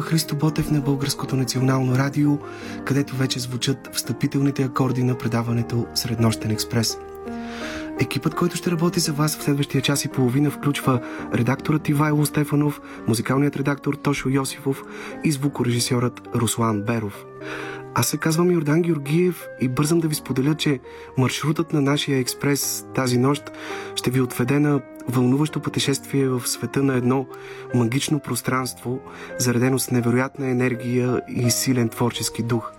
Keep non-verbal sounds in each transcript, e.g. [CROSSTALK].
Програма Христо Ботев на Българското национално радио, където вече звучат встъпителните акорди на предаването Среднощен експрес. Екипът, който ще работи за вас в следващия час и половина, включва редакторът Ивайло Стефанов, музикалният редактор Тошо Йосифов и звукорежисьорът Руслан Беров. Аз се казвам Йордан Георгиев и бързам да ви споделя, че маршрутът на нашия експрес тази нощ ще ви отведе на вълнуващо пътешествие в света на едно магично пространство, заредено с невероятна енергия и силен творчески дух.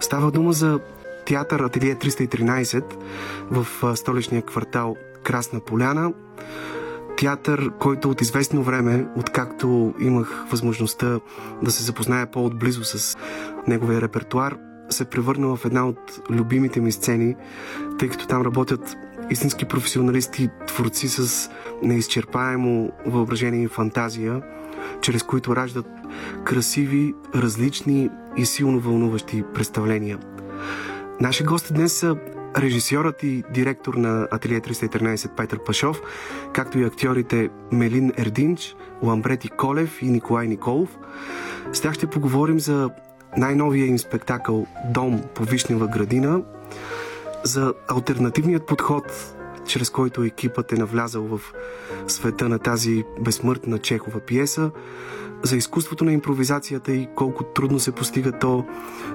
Става дума за театър Ателие 313 в столичния квартал Красна Поляна. Театър, който от известно време, откакто имах възможността да се запозная по-отблизо с неговия репертуар, се превърна в една от любимите ми сцени, тъй като там работят истински професионалисти, творци с неизчерпаемо въображение и фантазия, чрез които раждат красиви, различни и силно вълнуващи представления. Наши гости днес са режисьорът и директор на Ателие 313 Петър Пашов, както и актьорите Мелин Ердинч, Ламбрети Колев и Николай Николов. С тях ще поговорим за най-новия им спектакъл Дом по Вишнева градина, за альтернативният подход, чрез който екипът е навлязал в света на тази безсмъртна чехова пиеса, за изкуството на импровизацията и колко трудно се постига то,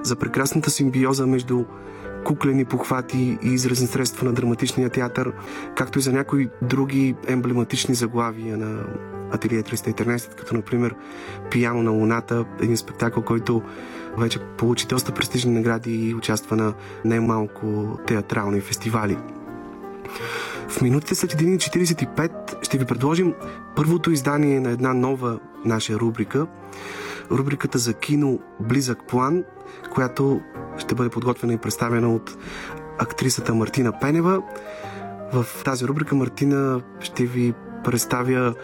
за прекрасната симбиоза между куклени похвати и изразни средства на драматичния театър, както и за някои други емблематични заглавия на Ателие 313, като например Пияно на луната, един спектакъл, който вече получи доста престижни награди и участва на немалко театрални фестивали. В минутите след 1.45 ще ви предложим първото издание на една нова наша рубрика. Рубриката за кино Близък план, която ще бъде подготвена и представена от актрисата Мартина Пенева. В тази рубрика Мартина ще ви представя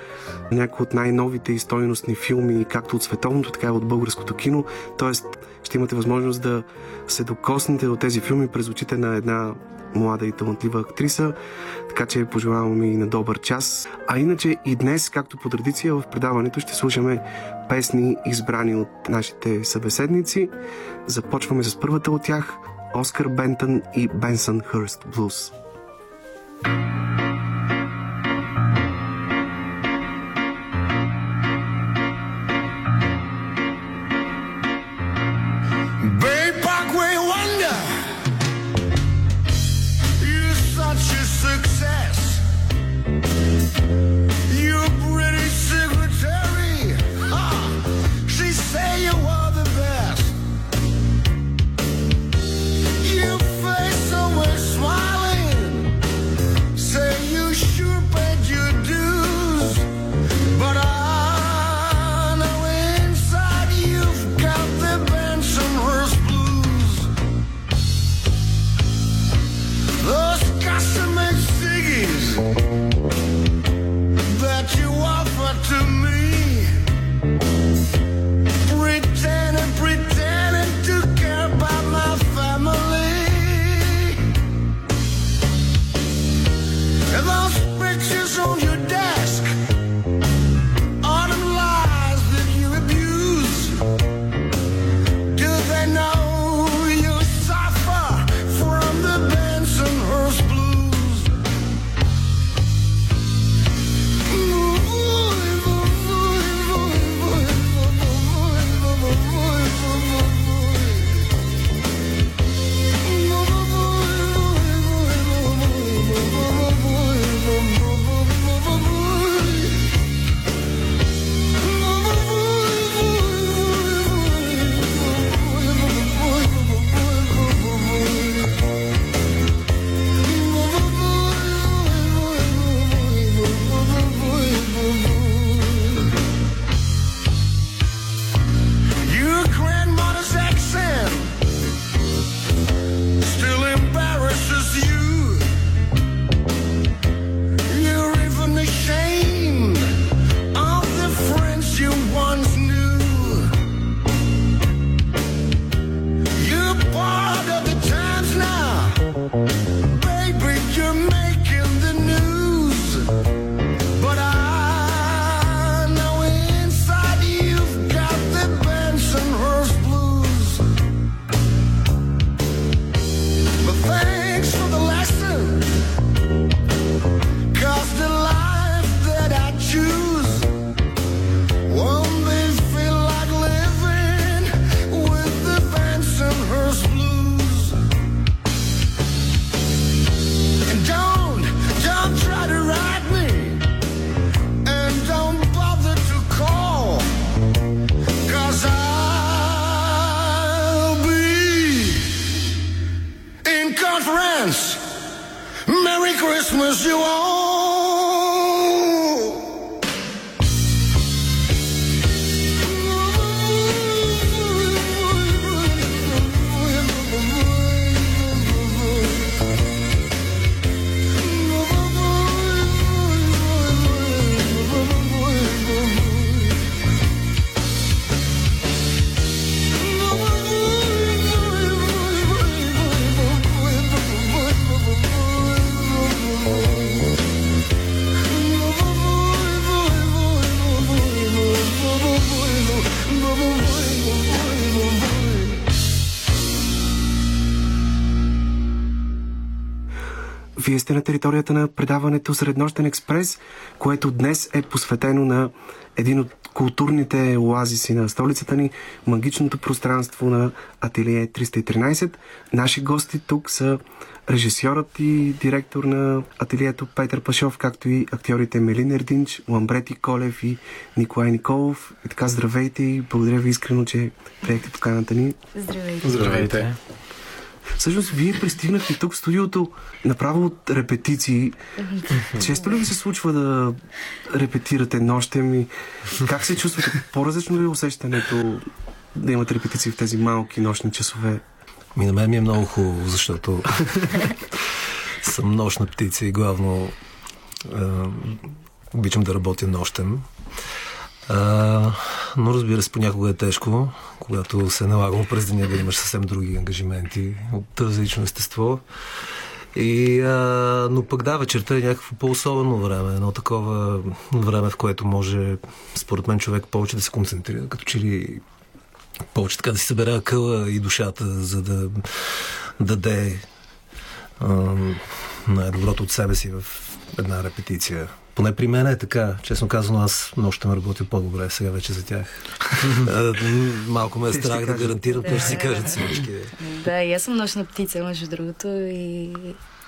някои от най-новите и стойностни филми, както от световното, така и от българското кино. Тоест, ще имате възможност да се докоснете до тези филми през очите на една млада и талантлива актриса, така че пожелавам и на добър час. А иначе и днес, както по традиция в предаването, ще слушаме песни, избрани от нашите събеседници. Започваме с първата от тях Оскар Бентън и Бенсън Хърст Блуз. Bay Вие сте на територията на предаването Среднощен експрес, което днес е посветено на един от културните оазиси на столицата ни, магичното пространство на Ателие 313. Наши гости тук са режисьорът и директор на ателието Петър Пашов, както и актьорите Мелин Ердинч, Ламбрети Колев и Николай Николов. И така, здравейте и благодаря ви искрено, че приехте поканата ни. Здравейте. Здравейте. Всъщност, вие пристигнахте тук в студиото направо от репетиции. Често ли ви се случва да репетирате нощем и как се чувствате? По-различно ли е усещането да имате репетиции в тези малки нощни часове? Ми на мен ми е много хубаво, защото [LAUGHS] съм нощна птица и главно е, обичам да работя нощем. А, но разбира се, понякога е тежко, когато се налагало през деня да имаш съвсем други ангажименти от различно естество. И, а, но пък да, вечерта е някакво по-особено време, едно такова време, в което може, според мен, човек повече да се концентрира, като че ли повече така да си събере акъла и душата, за да даде най-доброто от себе си в една репетиция. Поне при мен е така. Честно казано, аз много ще ме работя по-добре сега вече за тях. [LAUGHS] Малко ме е страх да гарантирам, те ще си Да. кажат всички. Да, и аз съм нощна птица, между другото, и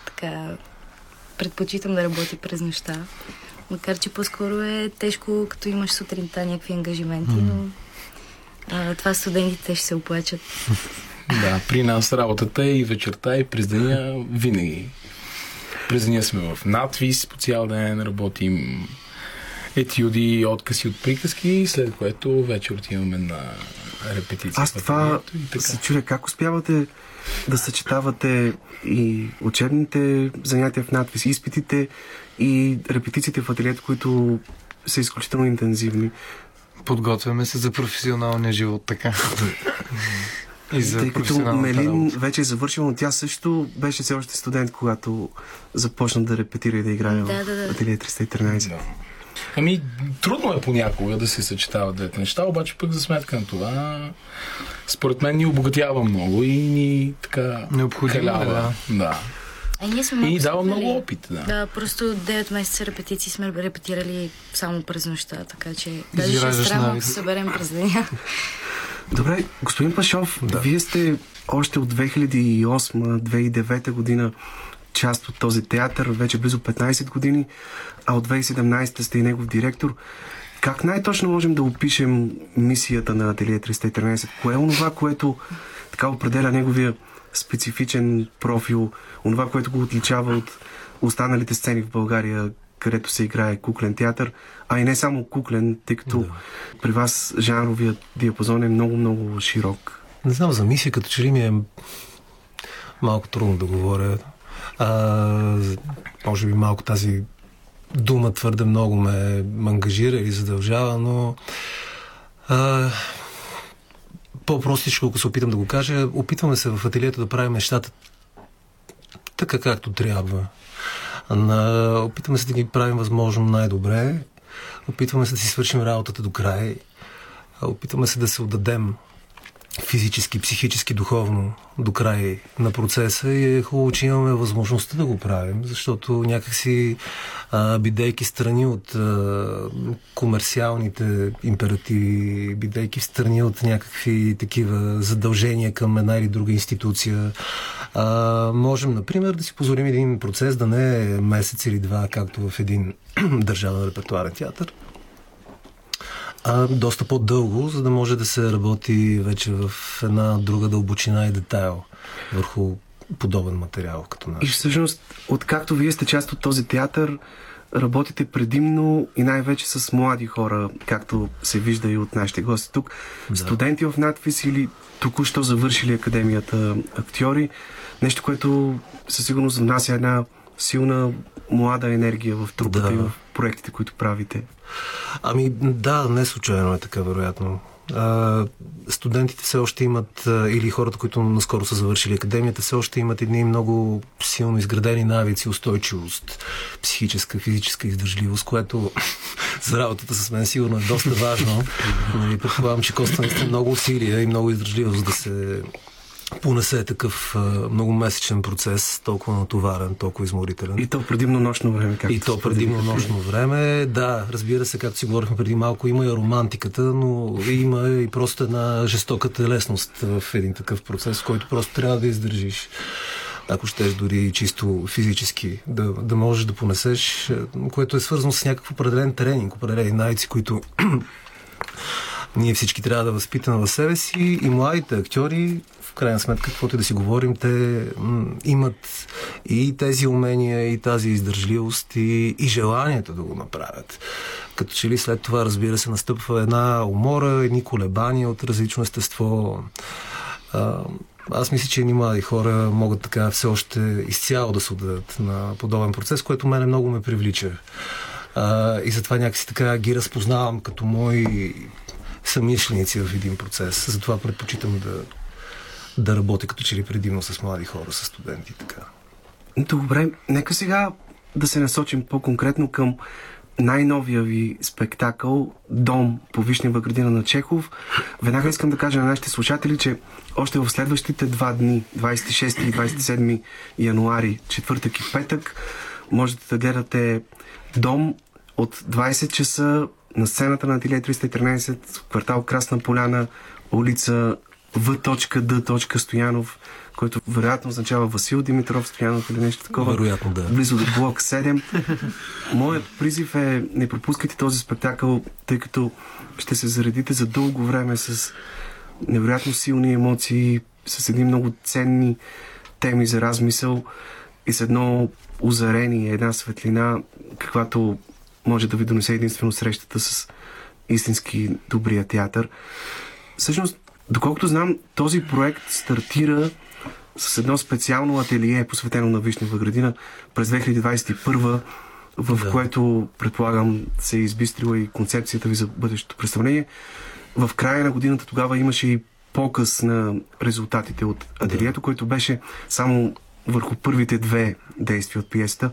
така предпочитам да работя през нощта. Макар, че по-скоро е тежко, като имаш сутринта някакви ангажименти, но а, това студентите ще се оплачат. [LAUGHS] Да, при нас работата е и вечерта, и през деня винаги. През деня сме в надвис, по цял ден работим етюди, откъси от приказки, след което вече отиваме на репетиция. Аз това ателието и така. се чудя как успявате да съчетавате и учебните занятия в надпис, изпитите и репетициите в ателието, които са изключително интензивни. Подготвяме се за професионалния живот така. [LAUGHS] И за Тъй като Мелин работа. вече е завършила, но тя също беше все още студент, когато започна да репетира и да играе Да, в да, да. Ателие 313. Да. Ами, трудно е понякога да се съчетават двете неща, обаче пък за сметка на това, според мен ни обогатява много и ни така Необходимо е, халява. Да. А ние сме И дава много опит. Да. Да, просто 9 месеца репетиции сме репетирали само през нощта, така че даже ще е странно, ако съберем през деня. Добре, господин Пашов, да. вие сте още от 2008-2009 година част от този театър, вече близо 15 години, а от 2017 сте и негов директор. Как най-точно можем да опишем мисията на Ателие 313? Кое е онова, което така определя неговия специфичен профил, онова, което го отличава от останалите сцени в България, където се играе куклен театър, а и не само куклен, тъй като да. при вас жанровият диапазон е много-много широк. Не знам, за мисия като че ли ми е малко трудно да говоря. А, може би малко тази дума твърде много ме, ангажира или задължава, но а, по-простичко, ако се опитам да го кажа, опитваме се в ателието да правим нещата така както трябва. На, опитваме се да ги правим възможно най-добре, опитваме се да си свършим работата до край, опитваме се да се отдадем физически, психически, духовно до край на процеса и е хубаво, че имаме възможността да го правим, защото някакси бидейки страни от комерциалните императиви, бидейки страни от някакви такива задължения към една или друга институция, можем, например, да си позволим един процес да не е месец или два, както в един [CLEARS THROAT] държавен репертуарен театър, а доста по-дълго, за да може да се работи вече в една друга дълбочина и детайл върху подобен материал като И наш. всъщност, откакто вие сте част от този театър, работите предимно и най-вече с млади хора, както се вижда и от нашите гости тук. Да. Студенти в надпис или току-що завършили академията актьори. Нещо, което със сигурност внася една силна млада енергия в трупата Да. и в проектите, които правите. Ами да, не случайно е така, вероятно. А, студентите все още имат, или хората, които наскоро са завършили академията, все още имат едни много силно изградени навици, устойчивост, психическа, физическа издържливост, което [LAUGHS] за работата с мен сигурно е доста важно. [LAUGHS] Нали, предполагам, че наистина много усилия и много издържливост да се понесе такъв а, многомесечен процес, толкова натоварен, толкова изморителен. И то предимно нощно време. Както И то предимно нощно време. Да, разбира се, както си говорихме преди малко, има и романтиката, но има и просто една жестока телесност в един такъв процес, който просто трябва да издържиш. Ако щеш дори чисто физически, да, да можеш да понесеш, е, което е свързано с някакъв определен тренинг, определени навици, които [CLEARS THROAT] ние всички трябва да възпитаме в себе си и младите актьори, крайна сметка, каквото и да си говорим, те имат и тези умения, и тази издържливост, и, и желанието да го направят. Като че ли след това, разбира се, настъпва една умора, едни колебания от различно естество. А, аз мисля, че едни млади хора могат така все още изцяло да се отдадат на подобен процес, което мене много ме привлича. А, и затова някакси така ги разпознавам като мои самишленици в един процес. Затова предпочитам да, да работя като че ли предимно с млади хора, с студенти. Така. Добре, нека сега да се насочим по-конкретно към най-новия ви спектакъл Дом по Вишнева градина на Чехов. Веднага искам да кажа на нашите слушатели, че още в следващите два дни, 26 и 27 януари, четвъртък и петък, можете да гледате Дом от 20 часа на сцената на Ателие 313, квартал Красна поляна, улица В.Д. Стоянов, който вероятно означава Васил Димитров Стоянов или нещо такова. Вероятно, да. Близо до блок 7. Моят призив е не пропускайте този спектакъл, тъй като ще се заредите за дълго време с невероятно силни емоции, с едни много ценни теми за размисъл и с едно озарение, една светлина, каквато може да ви донесе единствено срещата с истински добрия театър. Всъщност, доколкото знам, този проект стартира с едно специално ателие, посветено на Вишнева градина през 2021, в Да. което, предполагам, се е избистрила и концепцията ви за бъдещото представление. В края на годината тогава имаше и показ на резултатите от ателието, който беше само върху първите две действия от пиесата.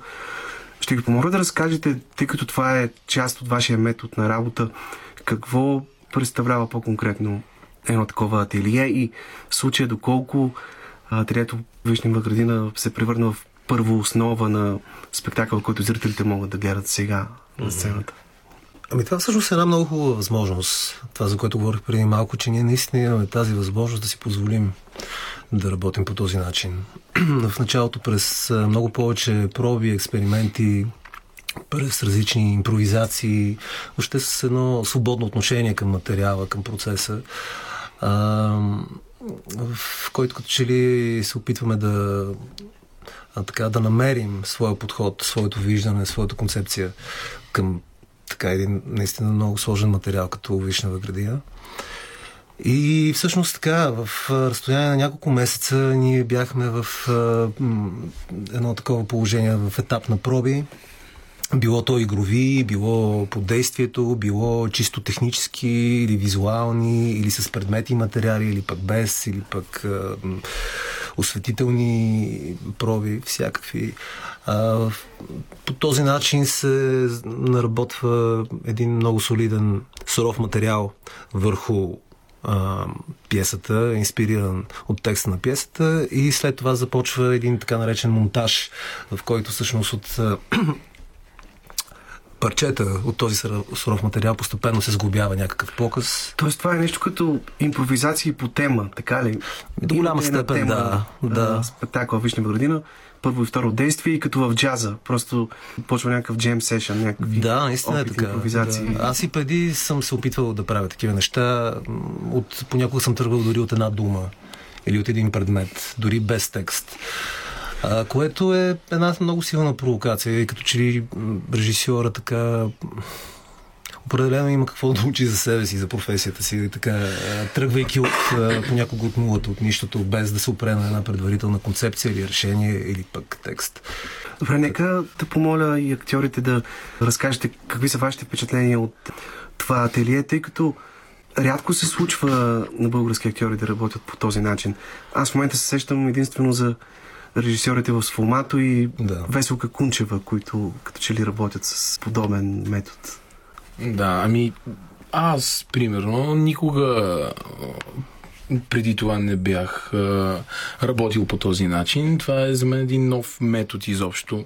Ще ви помоля да разкажете, тъй като това е част от вашия метод на работа, какво представлява по-конкретно едно такова ателие и в случая доколко ателието Вишнева градина се превърна в първа основа на спектакъл, който зрителите могат да гледат сега на сцената. Ами това всъщност е една много хубава възможност. Това, за което говорих преди малко, че ние наистина имаме тази възможност да си позволим да работим по този начин. [CLEARS THROAT] В началото през много повече проби, експерименти, през различни импровизации, въобще с едно свободно отношение към материала, към процеса, а, в който като че ли се опитваме да а, така, да намерим своя подход, своето виждане, своята концепция към така един наистина много сложен материал, като Вишнева градина. И всъщност така, в разстояние на няколко месеца ние бяхме в а, едно такова положение в етап на проби. Било то игрови, било по действието, било чисто технически или визуални, или с предмети и материали, или пък без, или пък осветителни проби, всякакви. А, по този начин се наработва един много солиден суров материал върху а, пиесата, инспириран от текста на пиесата и след това започва един така наречен монтаж, в който всъщност от парчета от този суров материал постепенно се сглобява някакъв показ. Тоест това е нещо като импровизации по тема, така ли? До голяма една степен, тема, да, да. Спектакъл Вишнева градина, първо и второ действие и като в джаза. Просто почва някакъв джем сешън, някакви Да, наистина е опити, така. импровизации. Да. Аз и преди съм се опитвал да правя такива неща. От, понякога съм тръгвал дори от една дума или от един предмет, дори без текст. Което е една много силна провокация и като че ли режисьора така определено има какво [LAUGHS] да учи за себе си, за професията си, и така, тръгвайки от понякога от нулата, от нищото, без да се опре на една предварителна концепция или решение, или пък текст. Добре, нека да помоля и актьорите да разкажете какви са вашите впечатления от това ателие, тъй като рядко се случва на български актьори да работят по този начин. Аз в момента се сещам единствено за режисьорите в Сфомато и Да. Веселка Кунчева, които като че ли работят с подобен метод. Да, ами аз, примерно, никога преди това не бях а, работил по този начин. Това е за мен един нов метод изобщо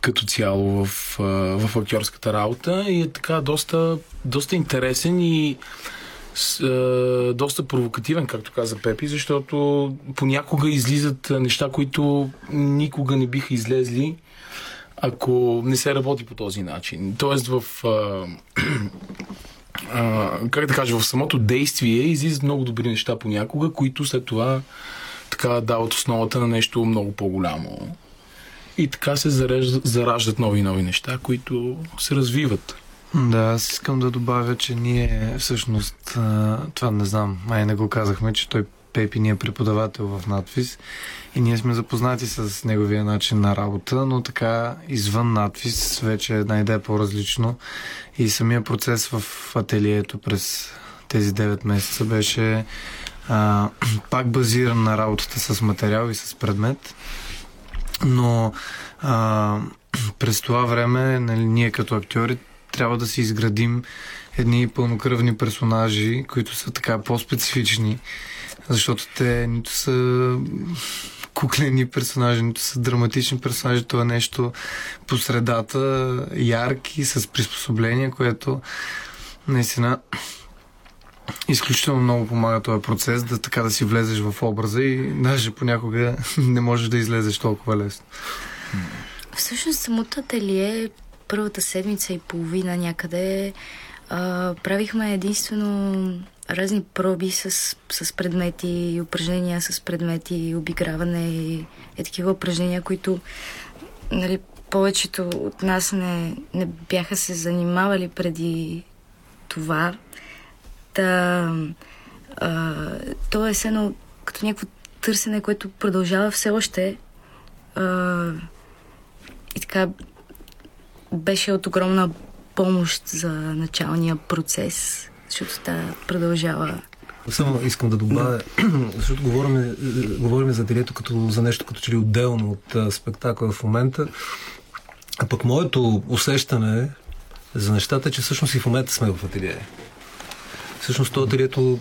като цяло в, а, в актьорската работа и е така доста, доста интересен и а, доста провокативен, както каза Пепи, защото понякога излизат а, неща, които никога не биха излезли ако не се работи по този начин. Тоест в а, а, как да кажа, в самото действие излизат много добри неща понякога, които след това така дават основата на нещо много по-голямо. И така се зарежда, зараждат нови и нови неща, които се развиват. Да, аз искам да добавя, че ние всъщност, това не знам, май не го казахме, че той Пепи ни е преподавател в надвис и ние сме запознати с неговия начин на работа, но така извън надвис вече една идея по-различно. И самия процес в ателието през тези 9 месеца беше а, [CLEARS THROAT] пак базиран на работата с материал и с предмет, но а, [CLEARS THROAT] през това време нали, ние като актьори трябва да си изградим едни пълнокръвни персонажи, които са така по-специфични, защото те нито са куклени персонажи, нито са драматични персонажи, това е нещо по средата, ярки, с приспособление, което наистина изключително много помага този процес да така да си влезеш в образа и даже понякога [LAUGHS] не можеш да излезеш толкова лесно. Всъщност самото ателие първата седмица и половина някъде а, правихме единствено разни проби с, с предмети, упражнения с предмети, обиграване и е такива упражнения, които нали, повечето от нас не, не бяха се занимавали преди това. Та, а, то е едно като някакво търсене, което продължава все още. А, и така беше от огромна помощ за началния процес, защото та продължава. Само искам да добавя, [CLEARS THROAT] защото говорим, говорим за ателието като за нещо като че ли отделно от а, спектакъла в момента. А пък моето усещане за нещата е, че всъщност и в момента сме в ателие. Всъщност това ателието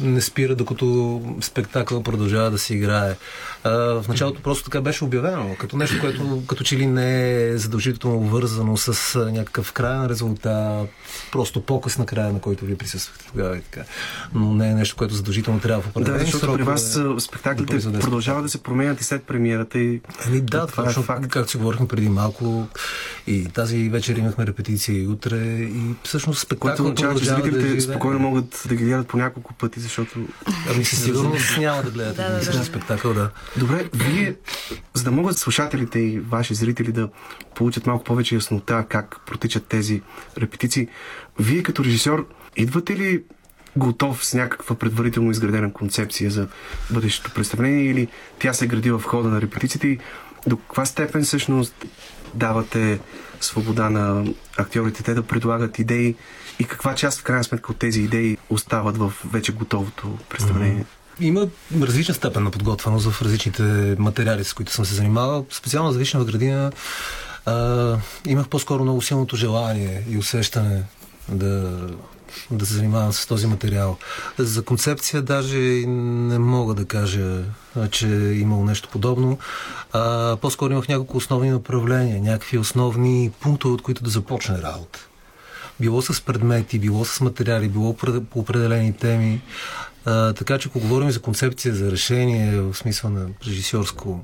не спира, докато спектакъл продължава да се играе. А, в началото просто така беше обявено, като нещо, което като че ли не е задължително вързано с някакъв крайен резултат, просто показ на края, на който вие присъствахте тогава и така. Но не е нещо, което задължително трябва в Да, определени защото при вас а, спектаклите да продължават да се променят и след премиерата и Ами да, това е точно, факт. както си говорихме преди малко. И тази вечер имахме репетиции и утре. И всъщност което спектакъл означава, че зрителите да спокойно могат да ги гледат по няколко пъти, защото... Ами със сигурност няма да гледате Да, да, да. спектакъл, да. Добре, вие, за да могат слушателите и ваши зрители да получат малко повече яснота как протичат тези репетиции, вие като режисьор идвате ли готов с някаква предварително изградена концепция за бъдещето представление или тя се гради в хода на репетициите и до каква степен всъщност давате свобода на актьорите те да предлагат идеи и каква част в крайна сметка от тези идеи остават в вече готовото представление? Има различна степен на подготвеност в различните материали, с които съм се занимавал. Специално за Вишнева градина а, имах по-скоро много силното желание и усещане да, да се занимавам с този материал. За концепция даже не мога да кажа, че е имало нещо подобно. А, по-скоро имах няколко основни направления, някакви основни пунктове, от които да започне работа било с предмети, било с материали, било по определени теми. А, така че, ако говорим за концепция, за решение, в смисъл на режисьорско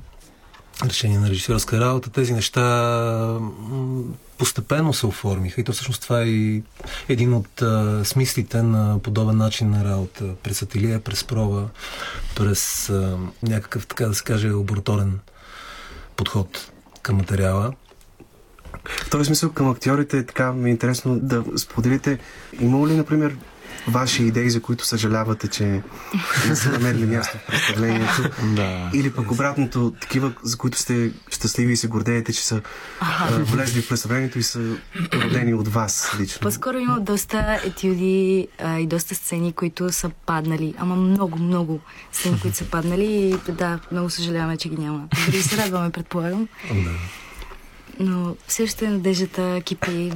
решение на режисьорска работа. Тези неща постепенно се оформиха и то всъщност това е един от а, смислите на подобен начин на работа. През ателие, през проба, през а, някакъв, така да се каже, лабораторен подход към материала. В този смисъл към актьорите така ми е интересно да споделите. Имало ли, например, ваши идеи, за които съжалявате, че не са намерили място в представлението? [LAUGHS] Да. Или пък обратното, такива, за които сте щастливи и се гордеете, че са а, влезли в представлението и са родени от вас лично. По-скоро има доста етюди а, и доста сцени, които са паднали. Ама много, много сцени, които са паднали и да, много съжаляваме, че ги няма. Дори се радваме, предполагам. [LAUGHS] Да. Но все още надеждата кипи,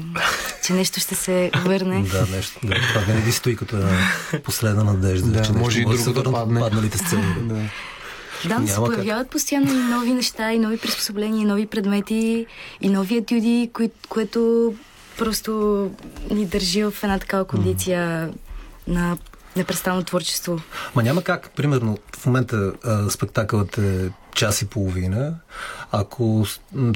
че нещо ще се върне. Да, нещо. Да. Това винаги стои като една последна надежда. Да, че може и друго да падне. Падналите сцени. Да. Да, но се Няма как. появяват постоянно и нови неща, и нови приспособления, и нови предмети, и нови етюди, кои, което просто ни държи в една такава кондиция на непрестанно творчество. Ма няма как, примерно, в момента а, спектакълът е час и половина. Ако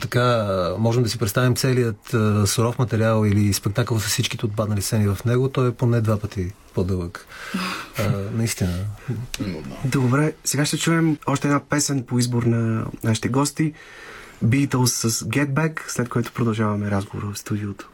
така можем да си представим целият суров материал или спектакъл с всичките отпаднали сцени в него, той е поне два пъти по-дълъг. А, наистина. Добре, сега ще чуем още една песен по избор на нашите гости. Beatles с Get Back, след което продължаваме разговора в студиото.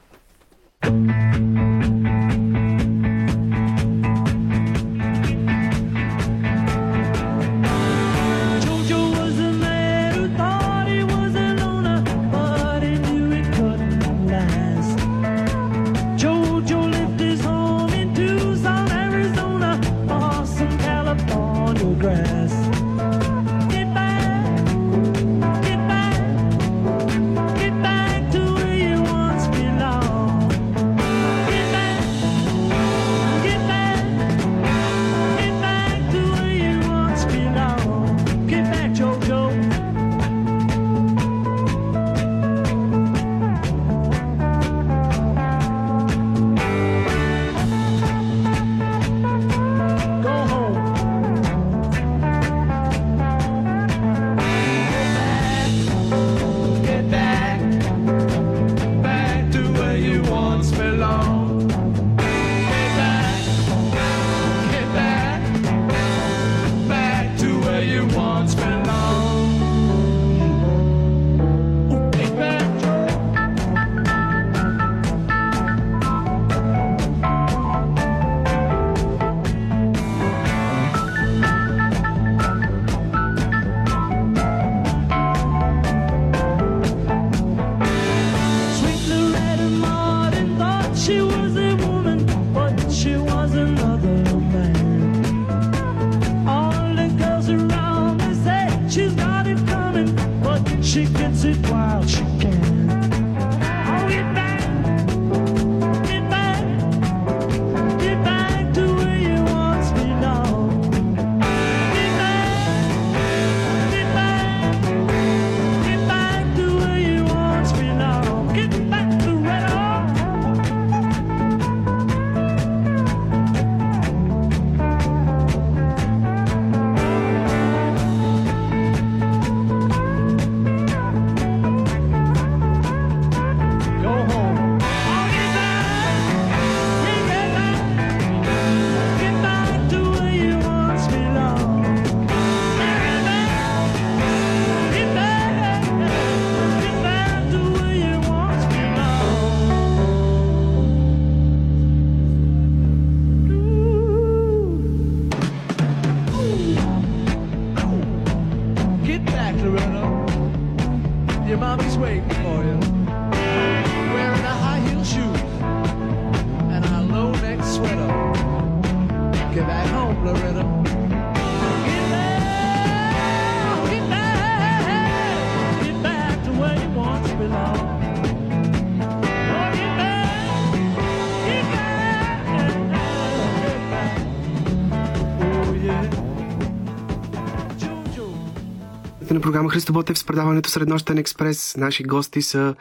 Програма Христо Ботев с предаването Среднощен експрес. Наши гости са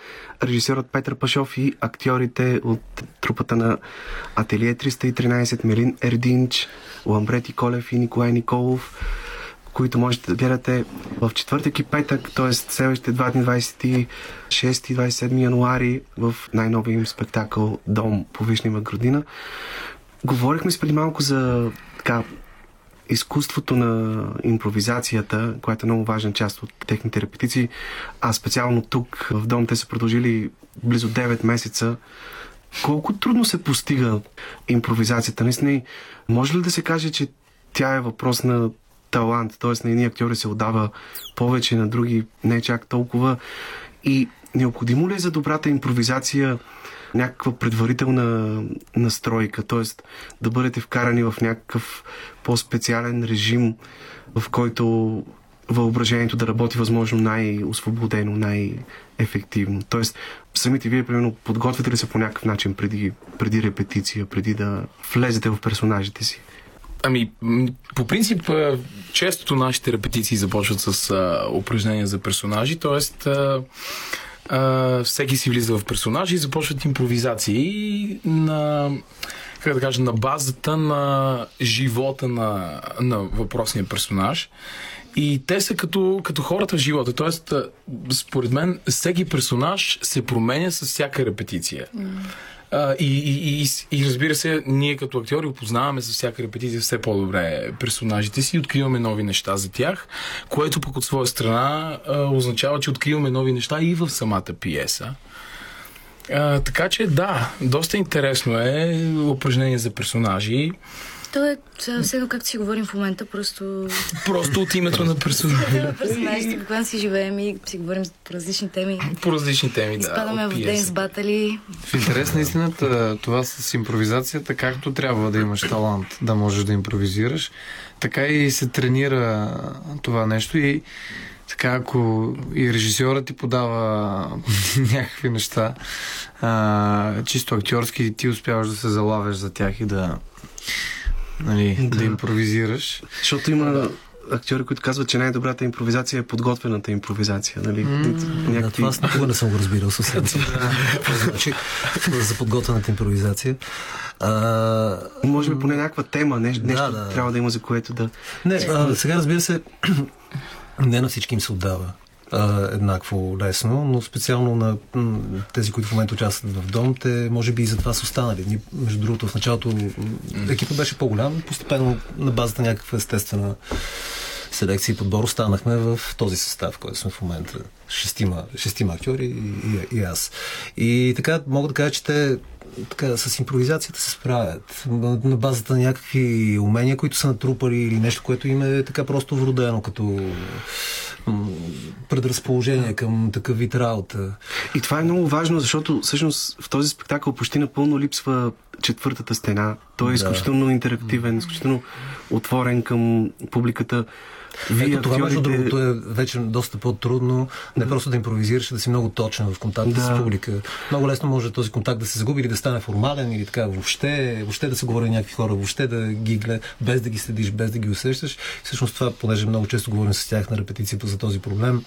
режисьорът Петър Пашов и актьорите от трупата на Ателие 313 Мелин Ердинч, Ламбрети Колев и Николай Николов, които можете да гледате в четвъртък и петък, т.е. следващите два дни, 26 и 27 януари, в най-новия им спектакъл Дом по Вишнева градина. Говорихме с преди малко за така, изкуството на импровизацията, която е много важна част от техните репетиции, а специално тук в Дом те са продължили близо 9 месеца. Колко трудно се постига импровизацията? Наистина, може ли да се каже, че тя е въпрос на талант, т.е. на едни актьори се отдава повече, на други не чак толкова. И необходимо ли е за добрата импровизация някаква предварителна настройка, т.е. да бъдете вкарани в някакъв по-специален режим, в който въображението да работи възможно най-освободено, най-ефективно. Тоест, самите вие, примерно, подготвяте ли се по някакъв начин преди, преди репетиция, преди да влезете в персонажите си? Ами, по принцип, честото нашите репетиции започват с а, упражнения за персонажи, т.е. Всеки си влиза в персонажи и започват импровизации на, как да кажа, на базата на живота на, на въпросния персонаж. И те са като, като хората в живота. Тоест, според мен, всеки персонаж се променя с всяка репетиция. И, и, и, и разбира се, ние като актьори опознаваме с всяка репетиция все по-добре персонажите си и откриваме нови неща за тях, което пък от своя страна а, означава, че откриваме нови неща и в самата пиеса. А, така че да, доста интересно е упражнение за персонажи. То е все едно както си говорим в момента, просто Просто от името на персонажа. персонажите, когато си живеем и си говорим по различни теми. По различни теми, да. Изпадаме в. Денс Батали. В интерес на истината, това с импровизацията, както трябва да имаш талант да можеш да импровизираш, така и се тренира това нещо и така, ако и режисьорът ти подава [LAUGHS] някакви неща, а, чисто актьорски, ти успяваш да се залавяш за тях и да, нали, да. да импровизираш. Защото има актьори, които казват, че най-добрата импровизация е подготвената импровизация. Нали? Да, Някакви... това аз никога не съм го разбирал съвсем. Значи за подготвената импровизация. А, Може би поне някаква тема, нещо, нещо да. трябва да има, за което да... Не, а, сега разбира се, [CLEARS THROAT] не на всички им се отдава а, еднакво лесно, но специално на тези, които в момента участват в дом, те може би и за това са останали. Ние, между другото, в началото екипът беше по-голям, постепенно на базата на някаква естествена селекция и подбор останахме в този състав, който сме в момента. Шестима, шестима актьори и, и, и аз. И така мога да кажа, че те така, с импровизацията се справят. На базата на някакви умения, които са натрупали или нещо, което им е така просто вродено като предразположение към такъв вид работа. И това е много важно, защото всъщност в този спектакъл почти напълно липсва четвъртата стена. Той е Да. изключително интерактивен, изключително отворен към публиката. Вие, Ето това, между актьорите- другото, е вече доста по-трудно. Не просто да импровизираш, а да си много точен в контакта Да. с публика. Много лесно може този контакт да се загуби или да стане формален, или така въобще, въобще да се говори някакви хора, въобще да ги глед, без да ги следиш, без да ги усещаш. Всъщност това, понеже много често говорим с тях на репетицията за този проблем,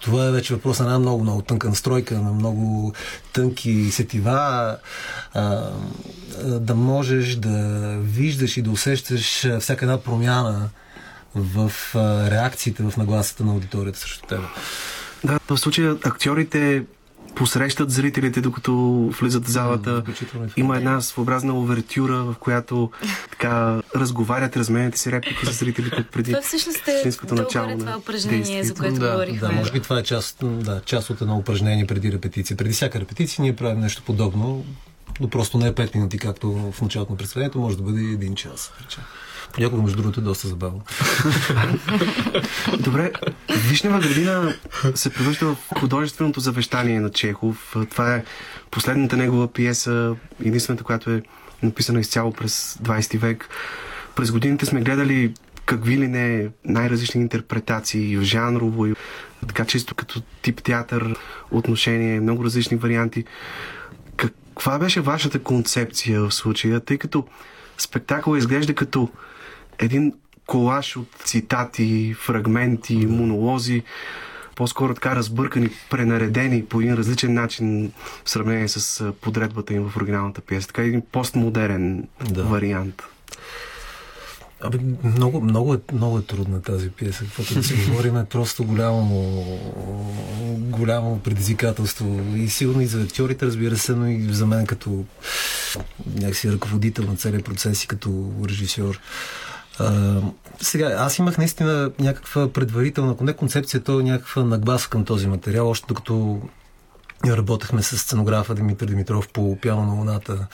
това е вече въпрос на една много, много тънка настройка, на много тънки сетива, а, да можеш да виждаш и да усещаш всяка една промяна в а, реакциите, в нагласата на аудиторията срещу теб. Да, в случая актьорите посрещат зрителите, докато влизат в залата. Има една своеобразна овертюра, в която така разговарят, разменяте си реплики с зрителите преди Това всъщност е долу начало това упражнение, за действието. което Да, говорихме. Да, може би това е част, да, част от едно упражнение преди репетиция. Преди всяка репетиция ние правим нещо подобно, но просто не е 5 минути, както в началото на представлението, може да бъде и един час. да речем. Понякога, между другото, е доста забавно. Добре, Вишнева градина се превръща в художественото завещание на Чехов. Това е последната негова пиеса, единствената, която е написана изцяло през 20 век. През годините сме гледали какви ли не най-различни интерпретации, и жанрово, и така чисто като тип театър, отношение, много различни варианти. Каква беше вашата концепция в случая, тъй като спектакъл изглежда като един колаж от цитати, фрагменти, монолози, по-скоро така разбъркани, пренаредени по един различен начин в сравнение с подредбата им в оригиналната пиеса. Така един постмодерен Да. вариант. Абе, много, много, е, много е трудна тази пиеса. Каквото да си [LAUGHS] говорим е просто голямо, голямо предизвикателство. И сигурно и за актьорите, разбира се, но и за мен като някакси ръководител на целият процес и като режисьор. Сега, аз имах наистина някаква предварителна, ако не концепция, то някаква нагласа към този материал, още докато работехме с сценографа Димитър Димитров по пяно на луната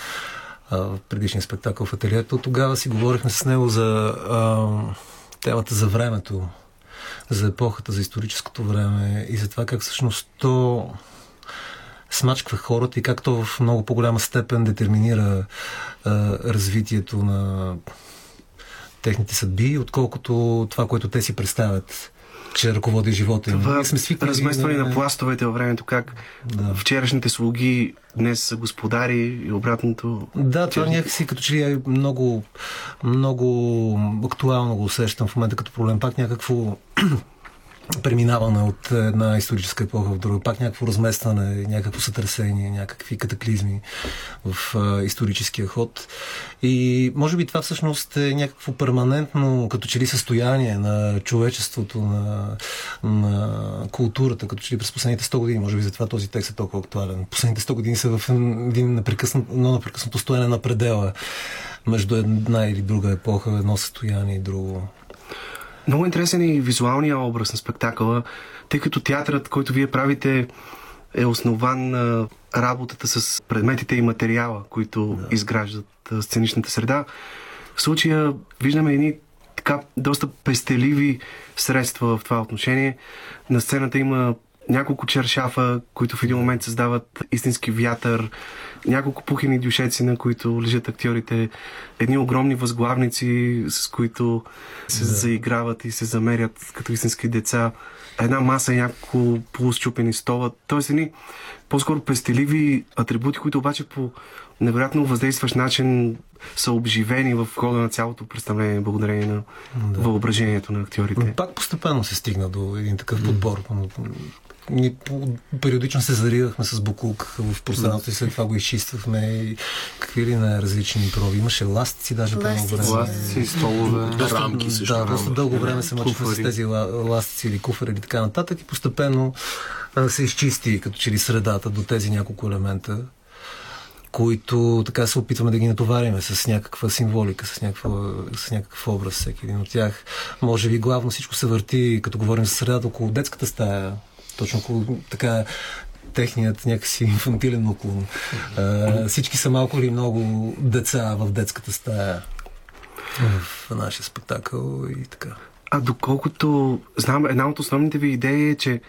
в предишния спектакъл в ателието. Тогава си говорихме с него за а, темата за времето, за епохата, за историческото време и за това как всъщност то смачква хората и как то в много по-голяма степен детерминира а, развитието на техните съдби, отколкото това, което те си представят, че ръководи живота им. Това Ние сме свикнали разместване на пластовете във времето, как Да. вчерашните слуги днес са господари и обратното. Да, това някакси като че ли е много, много актуално го усещам в момента като проблем. Пак някакво преминаване от една историческа епоха в друга, пак някакво разместване, някакво сътресение, някакви катаклизми в историческия ход. И може би това всъщност е някакво перманентно, като че ли състояние на човечеството, на, на културата, като че ли през последните 100 години, може би затова този текст е толкова актуален. Последните 100 години са в един непрекъснат, непрекъснато стояне на предела между една или друга епоха, едно състояние и друго. Много интересен е и визуалния образ на спектакъла, тъй като театрът, който вие правите, е основан на работата с предметите и материала, които да. изграждат сценичната среда. В случая виждаме едни така доста пестеливи средства в това отношение. На сцената има няколко чершафа, които в един момент създават истински вятър, няколко пухени дюшеци, на които лежат актьорите, едни огромни възглавници, с които се да. заиграват и се замерят като истински деца, една маса и няколко полусчупени стола, т.е. едни по-скоро пестеливи атрибути, които обаче по невероятно въздействащ начин са обживени в хода на цялото представление, благодарение на да. въображението на актьорите. Пак постепенно се стигна до един такъв подбор. Ние периодично се заривахме с буклук в пространството и след това го изчиствахме и какви ли на различни проби. Имаше ластици даже по едно време. Ластици, столове. Доста, Рамки също Да, много. доста дълго време се мъчихме с тези ла- ластици или куфари или така нататък и постепенно се изчисти като че ли средата до тези няколко елемента които така се опитваме да ги натовариме с някаква символика, с, някаква, с някакъв образ, всеки един от тях. Може би главно всичко се върти, като говорим за средата, около детската стая, точно около така техният някакси инфантилен уклон. А, всички са малко или много деца в детската стая в нашия спектакъл и така. А доколкото знам, една от основните ви идеи е, че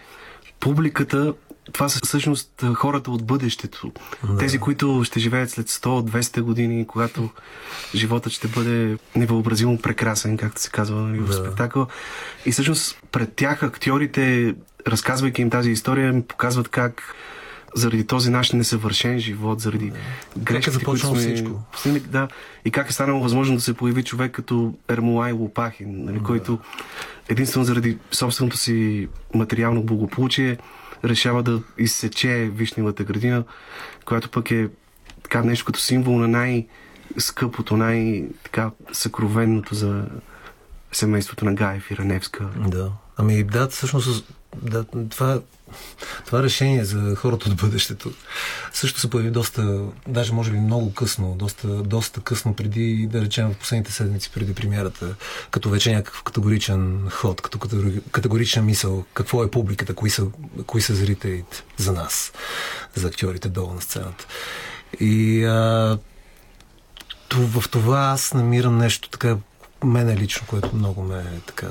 публиката, това са всъщност хората от бъдещето. Да. Тези, които ще живеят след 100-200 години, когато животът ще бъде невъобразимо прекрасен, както се казва нали, в Да. спектакъл. И всъщност пред тях актьорите, разказвайки им тази история, им показват как заради този наш несъвършен живот, заради грешките, които започнало сме... всичко. Да, и как е станало възможно да се появи човек като Ермолай Лопахин, нали, който единствено заради собственото си материално благополучие решава да изсече Вишневата градина, която пък е така нещо като символ на най-скъпото, най-така съкровенното за семейството на Гаев и Раневска. Да. Ами да, всъщност да, това, това решение за хората от бъдещето също се появи доста, даже може би много късно, доста, доста късно преди, да речем, в последните седмици преди премиерата, като вече някакъв категоричен ход, като категори- категорична мисъл, какво е публиката, кои са, кои са зрителите за нас, за актьорите долу на сцената. И а, в това аз намирам нещо така, мене лично, което много ме така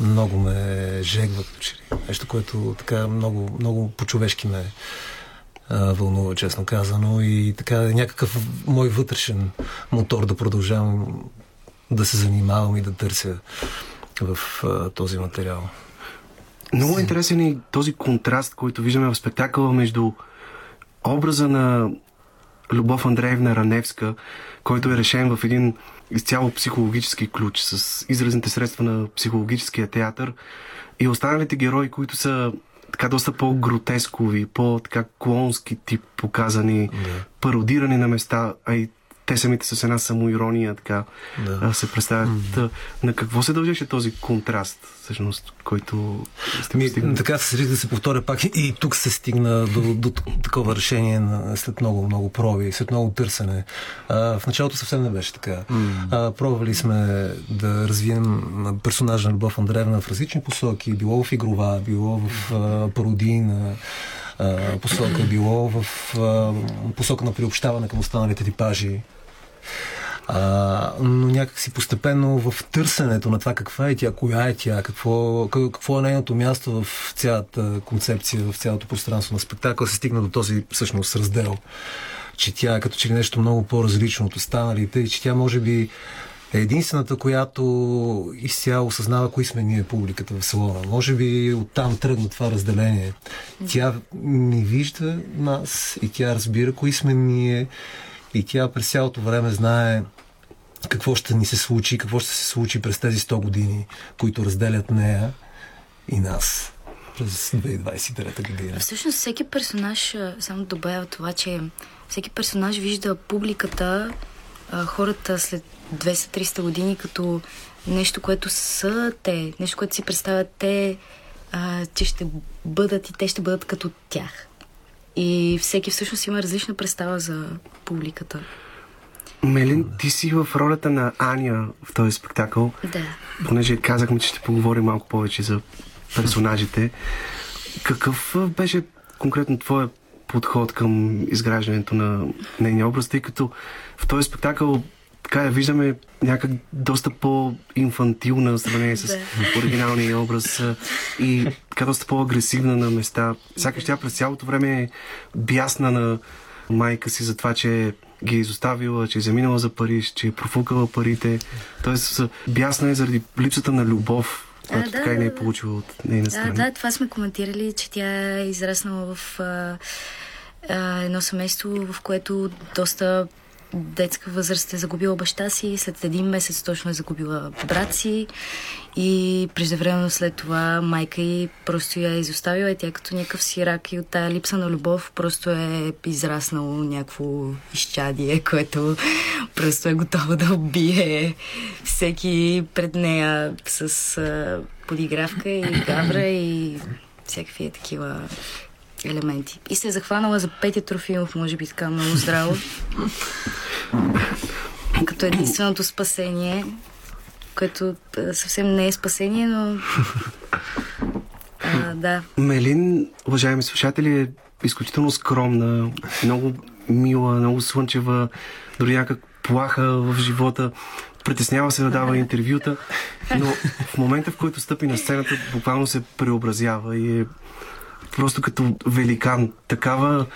много ме жегва, като че ли. Нещо, което така много, много по-човешки ме вълнува, честно казано. И така някакъв мой вътрешен мотор да продължавам да се занимавам и да търся в а, този материал. Много интересен е този контраст, който виждаме в спектакъла между образа на Любов Андреевна Раневска, който е решен в един изцяло психологически ключ, с изразните средства на психологическия театър и останалите герои, които са така доста по-гротескови, по-така клонски тип показани, Да. пародирани на места, а и те самите с една самоирония така Да. се представят. Та, На какво се дължеше този контраст, всъщност, който сте Ми, така се да се повторя пак и тук се стигна до, до такова решение на, след много, много проби, след много търсене. А, в началото съвсем не беше така. А, пробвали сме да развием персонажа на Любов Андреевна в различни посоки, било в игрова, било в а, пародийна посока, било в а, посока на приобщаване към останалите типажи. А, но някакси постепенно в търсенето на това каква е тя, коя е тя, какво, ка- какво е нейното място в цялата концепция, в цялото пространство на спектакъл, се стигна до този всъщност раздел. Че тя е като че ли нещо много по-различно от останалите и че тя може би е единствената, която изцяло осъзнава кои сме ние, публиката в салона. Може би оттам тръгна това разделение. Тя ни вижда нас и тя разбира кои сме ние и тя през цялото време знае какво ще ни се случи, какво ще се случи през тези 100 години, които разделят нея и нас през 2023 година. Всъщност всеки персонаж, само добавя това, че всеки персонаж вижда публиката, хората след 200-300 години като нещо, което са те, нещо, което си представят те, че ще бъдат и те ще бъдат като тях. И всеки всъщност има различна представа за публиката. Мелин, ти си в ролята на Аня в този спектакъл, Да. понеже казахме, че ще поговорим малко повече за персонажите. Какъв беше конкретно твоя подход към изграждането на нейния образ, тъй като в този спектакъл така я виждаме някак доста по-инфантилна в сравнение с Да. оригиналния образ а, и така доста по-агресивна на места. Сякаш тя през цялото време е бясна на майка си за това, че ги е изоставила, че е заминала за Париж, че е профукала парите. Тоест, а, бясна е заради липсата на любов, която да, така и не е да, да. получила от нейна Да, страна. да, това сме коментирали, че тя е израснала в а, а, едно семейство, в което доста детска възраст е загубила баща си, след един месец точно е загубила брат си и преждевременно след това майка й просто я е изоставила и тя като някакъв сирак и от тая липса на любов просто е израснало някакво изчадие, което просто е готово да убие всеки пред нея с подигравка и гавра и всякакви е такива елементи. И се е захванала за Петя Трофимов, може би така много здраво. Като единственото спасение, което съвсем не е спасение, но... А, да. Мелин, уважаеми слушатели, е изключително скромна, много мила, много слънчева, дори някак плаха в живота. Притеснява се да дава интервюта, но в момента, в който стъпи на сцената, буквално се преобразява и е просто като великан. Такава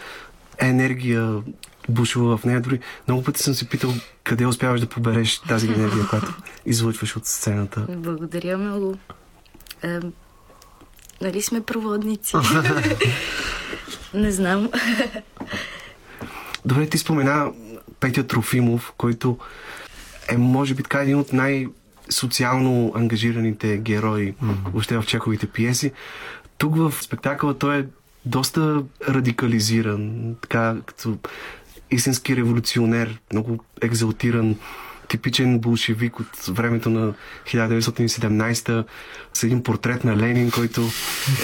енергия бушува в нея. Дори много пъти съм се питал къде успяваш да побереш тази енергия, която излъчваш от сцената. Благодаря много. Е, нали сме проводници? [LAUGHS] не знам. Добре, ти спомена Петя Трофимов, който е, може би, така един от най-социално ангажираните герои mm-hmm. въобще в чеховите пиеси. Тук в спектакъла той е доста радикализиран, така като истински революционер, много екзалтиран, типичен болшевик от времето на 1917 с един портрет на Ленин, който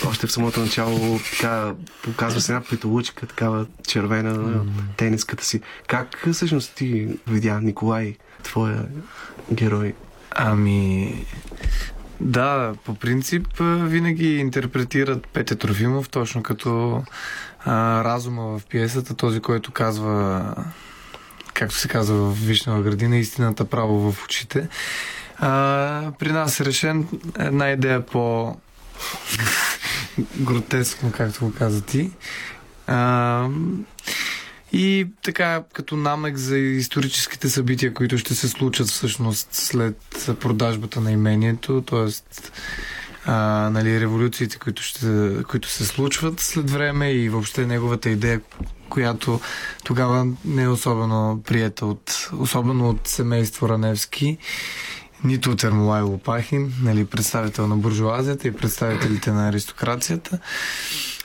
още в самото начало така показва с една петолъчка, такава червена на тениската си. Как всъщност ти видя Николай, твоя герой? Ами, да, по принцип винаги интерпретират Петя Трофимов точно като а, разума в пиесата, този, който казва, както се казва в Вишнева градина, истината право в очите. А, при нас е решен една идея по [LAUGHS] гротескно, както го каза ти. А, и така, като намек за историческите събития, които ще се случат всъщност след продажбата на имението, т.е. А, нали, революциите, които, ще, които се случват след време и въобще неговата идея, която тогава не е особено приета от, особено от семейство Раневски, нито от Ермолай Лопахин, нали, представител на буржуазията и представителите на аристокрацията.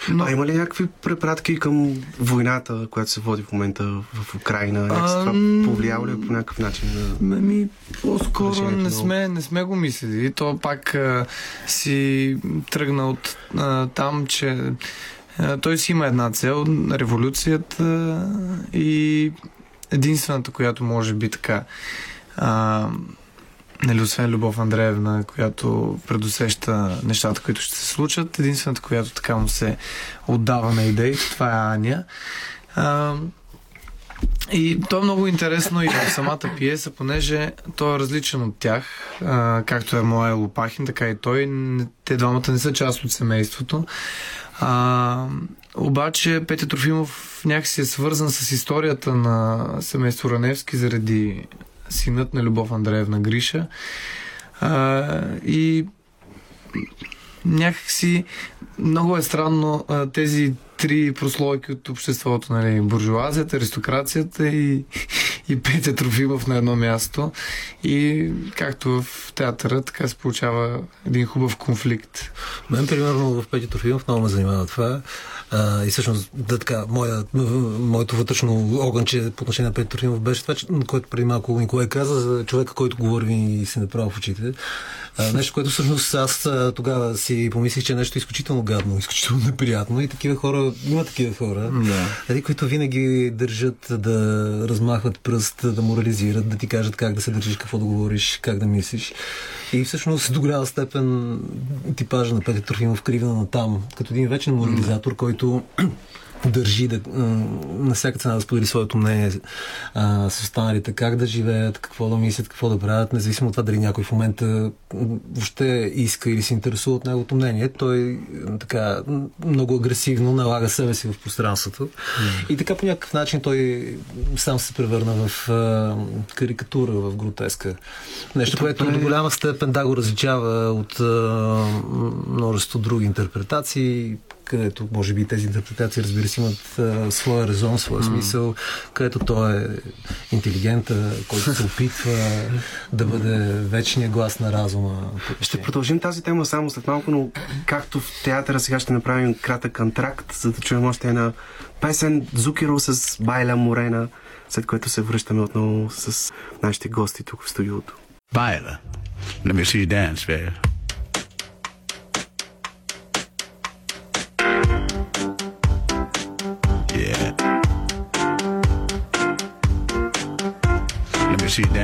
Но... А има ли някакви препратки към войната, която се води в момента в Украина? Това Ам, повлияло ли е по някакъв начин на... Ми, по-скоро не сме, не сме го мислили. То пак а, си тръгна от а, там, че а, той си има една цел революцията и единствената, която може би така а, нали, освен Любов Андреевна, която предусеща нещата, които ще се случат, единствената, която така му се отдава на идеите, това е Аня. А, и то е много интересно и в самата пиеса, понеже той е различен от тях, а, както е моя Лопахин, така и той. Те двамата не са част от семейството. А, обаче Петя Трофимов някакси е свързан с историята на семейство Раневски заради синът на Любов Андреевна Гриша. А, и някакси много е странно а, тези три прослойки от обществото, нали, буржуазията, аристокрацията и, и Петя Трофимов на едно място. И както в театъра, така се получава един хубав конфликт. Мен, примерно, в Пети Трофимов много ме занимава това. А, и всъщност, да, така, моя, моето вътрешно огънче по отношение на Пети Трофимов беше това, което преди малко Николай каза, за човека, който говори и се направо в очите. Нещо, което всъщност аз тогава си помислих, че е нещо изключително гадно, изключително неприятно. И такива хора, има такива хора, Да. нали, които винаги държат да размахват пръст, да морализират, да ти кажат как да се държиш, какво да говориш, как да мислиш. И всъщност до голяма степен типажа на Петър Трофимов кривна на там, като един вечен морализатор, който държи да, на всяка цена да сподели своето мнение а, с останалите, как да живеят, какво да мислят, какво да правят, независимо от това дали някой в момента въобще иска или се интересува от неговото мнение. Той така много агресивно налага себе си в пространството. И така по някакъв начин той сам се превърна в а, карикатура, в гротеска. Нещо, което до голяма степен да го различава от а, множество други интерпретации, където може би тези интерпретации, разбира се, имат а, своя резон, своя смисъл, където той е интелигента, който се опитва да бъде вечния глас на разума. Ще продължим тази тема само след малко, но както в театъра сега ще направим кратък антракт, за да чуем още една песен Зукиро с Байля Морена, след което се връщаме отново с нашите гости тук в студиото. Viola. Let me see you dance, babe. see, Dan.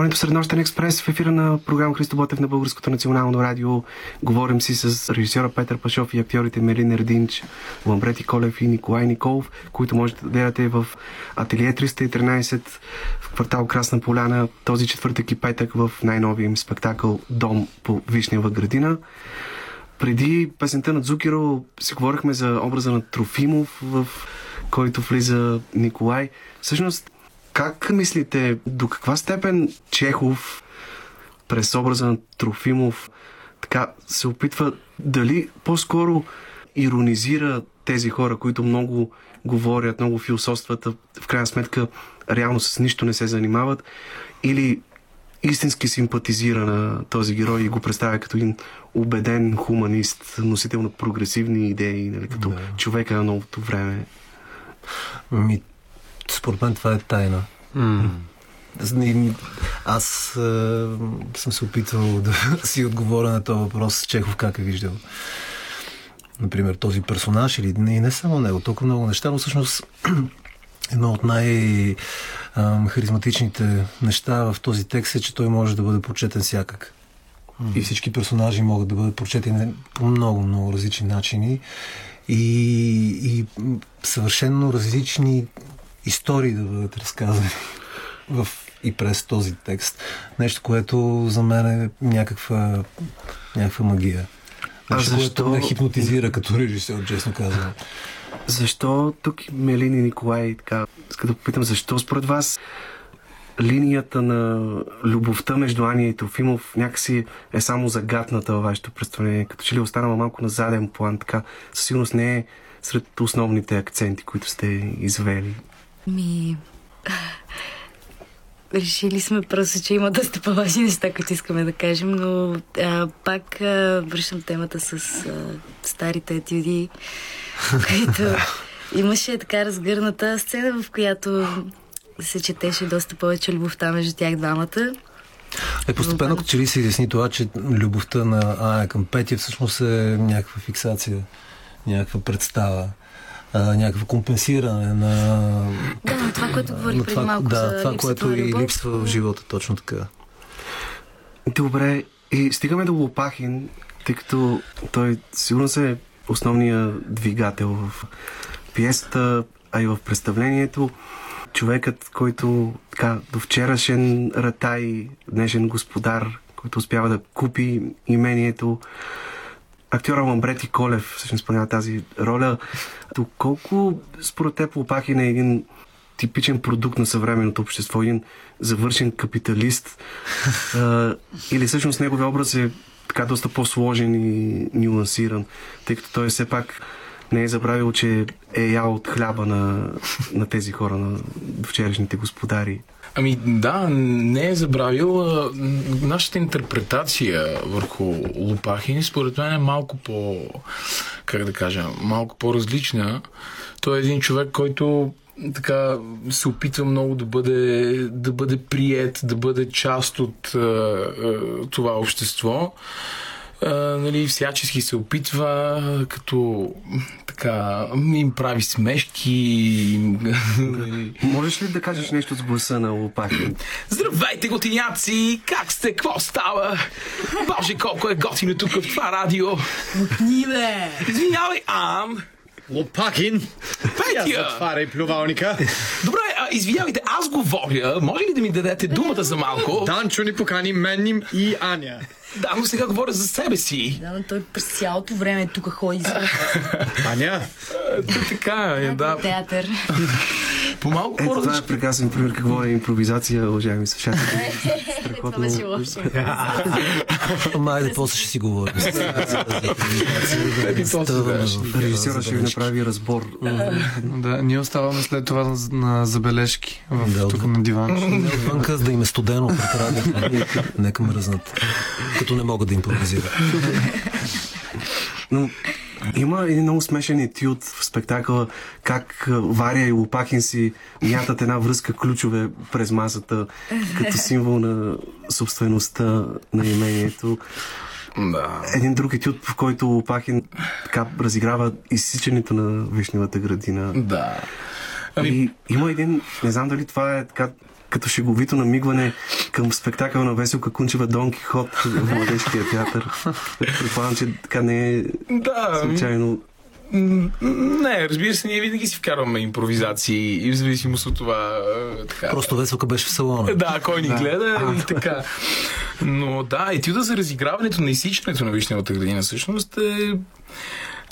Предаването Среднощен експрес в ефира на програма Христо Ботев на Българското национално радио. Говорим си с режисьора Петър Пашов и актьорите Мелин Ердинч, Ламбрети Колев и Николай Николов, които можете да гледате в Ателие 313 в квартал Красна Поляна този четвъртък и петък в най-новия им спектакъл Дом по Вишнева градина. Преди песента на Дзукиро си говорихме за образа на Трофимов, в който влиза Николай. Всъщност, как мислите, до каква степен Чехов през образа на Трофимов така се опитва дали по-скоро иронизира тези хора, които много говорят, много философстват, в крайна сметка реално с нищо не се занимават, или истински симпатизира на този герой и го представя като един убеден хуманист, носител на прогресивни идеи, нали, като Да. човека на новото време. Ми, според мен това е тайна. Аз, не- аз е, съм се опитвал да [LAUGHS] си отговоря на този въпрос Чехов как е виждал. Например, този персонаж или не, не само него, толкова много неща, но всъщност [CLEARS THROAT] едно от най-харизматичните неща в този текст е, че той може да бъде прочетен всякак. И всички персонажи могат да бъдат прочетени по много, много различни начини и, и съвършенно различни истории да бъдат разказани [LAUGHS] в, и през този текст. Нещо, което за мен е някаква, някаква магия. А Нещо, защо- което ме хипнотизира като режисьор, честно казвам. Защо тук и Мелин и Николай така, иска да попитам, защо според вас линията на любовта между Ания и Трофимов някакси е само загатната във вашето представление, като че ли е останала малко на заден план, така със сигурност не е сред основните акценти, които сте извели. Ми... Решили сме просто, че има доста по-важни неща, които искаме да кажем, но а, пак а, връщам темата с а, старите етюди, [LAUGHS] които имаше така разгърната сцена, в която се четеше доста повече любовта между тях двамата. Е, постепенно, като че ли се изясни това, че любовта на Ая към Петя всъщност е някаква фиксация, някаква представа, а, някакво компенсиране на, Да, но това, което говорих на преди малко да, за това което на и любов. липсва в живота, точно така. Добре, и стигаме до Лопахин, тъй като той сигурно се е основният двигател в пиесата, а и в представлението. Човекът, който така до вчерашен ратай, днешен господар, който успява да купи имението. Актьора Ламбрети Колев всъщност изпълнява тази роля. Доколко според теб Лопахин е един типичен продукт на съвременното общество, един завършен капиталист [LAUGHS] а, или всъщност неговия образ е така доста по-сложен и нюансиран, тъй като той все пак не е забравил, че е ял от хляба на, на тези хора, на вчерашните господари. Ами да, не е забравил. Нашата интерпретация върху Лопахин според мен е малко по, как да кажа, малко по-различна. Той е един човек, който така се опитва много да бъде, да бъде прият, да бъде част от а, това общество. А, нали, всячески се опитва, като така им прави смешки. нали, Можеш ли да кажеш нещо с гласа на Лопахин? Здравейте, готиняци! Как сте? Какво става? Боже, колко е готино тук в това радио! Ни бе! Извинявай, Ан! Лопакин! Петя! затваряй плювалника. Добре, а, извинявайте, аз говоря. Може ли да ми дадете думата за малко? Данчо ни покани Менним и Аня. Да, но сега говоря за себе си. Да, но той през цялото време тук ходи [LAUGHS] Аня, Та така е, да. театър. [LAUGHS] По малко Ето това е прекрасен пример какво е импровизация, уважаеми слушатели. [LAUGHS] Това беше лошо. Ама айде, после ще си говорим. Режисьора ще ви направи разбор. Да, ние оставаме след това на, забележки тук на диван. Отвънка, за да им е студено пред. Нека мръзнат. Като не могат да импровизират. Но има един много смешен етюд в спектакъла, как Варя и Лопахин си мятат една връзка ключове през масата, като символ на собствеността на имението. Да. Един друг етюд, в който Лопахин така разиграва изсичането на Вишневата градина. Да. Ами, И има един, не знам дали това е така като шеговито намигване към спектакъл на Веселка Кунчева Дон Кихот в Младежкия театър. Предполагам, че така не е Да, случайно. не, разбира се, ние винаги си вкарваме импровизации и в зависимост от това. а, Така, Просто Веселка беше в салона. Да, кой ни гледа и така. Но да, етюда за разиграването на изсичането на вишневата градина всъщност е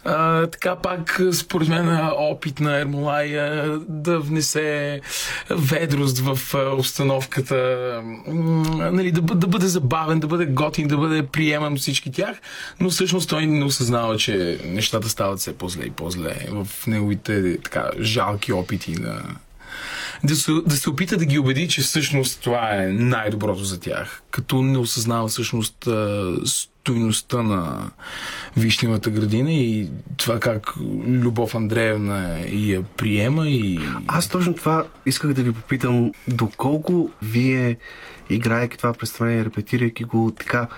а, така пак, според мен, опит на Ермолай да внесе ведрост в обстановката, нали, да, да бъде забавен, да бъде готин, да бъде приеман всички тях, но всъщност той не осъзнава, че нещата стават все по-зле и по-зле в неговите така жалки опити на да се, да се опита да ги убеди, че всъщност това е най-доброто за тях, като не осъзнава всъщност стойността на вишневата градина и това как Любов Андреевна я приема и... Аз точно това исках да ви попитам. Доколко вие, играейки това представление, репетирайки го така,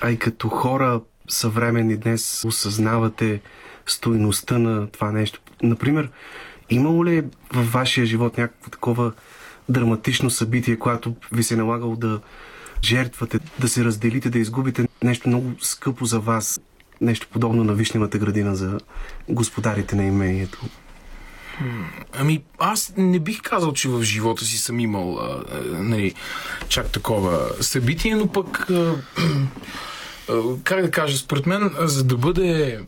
а и като хора съвременни днес, осъзнавате стойността на това нещо. Например, имало ли е във вашия живот някакво такова драматично събитие, което ви се е налагало да жертвате, да се разделите, да изгубите нещо много скъпо за вас, нещо подобно на Вишневата градина за господарите на имението? Ами, аз не бих казал, че в живота си съм имал а, а, нали, чак такова събитие, но пък, а, а, как да кажа, според мен, за да бъде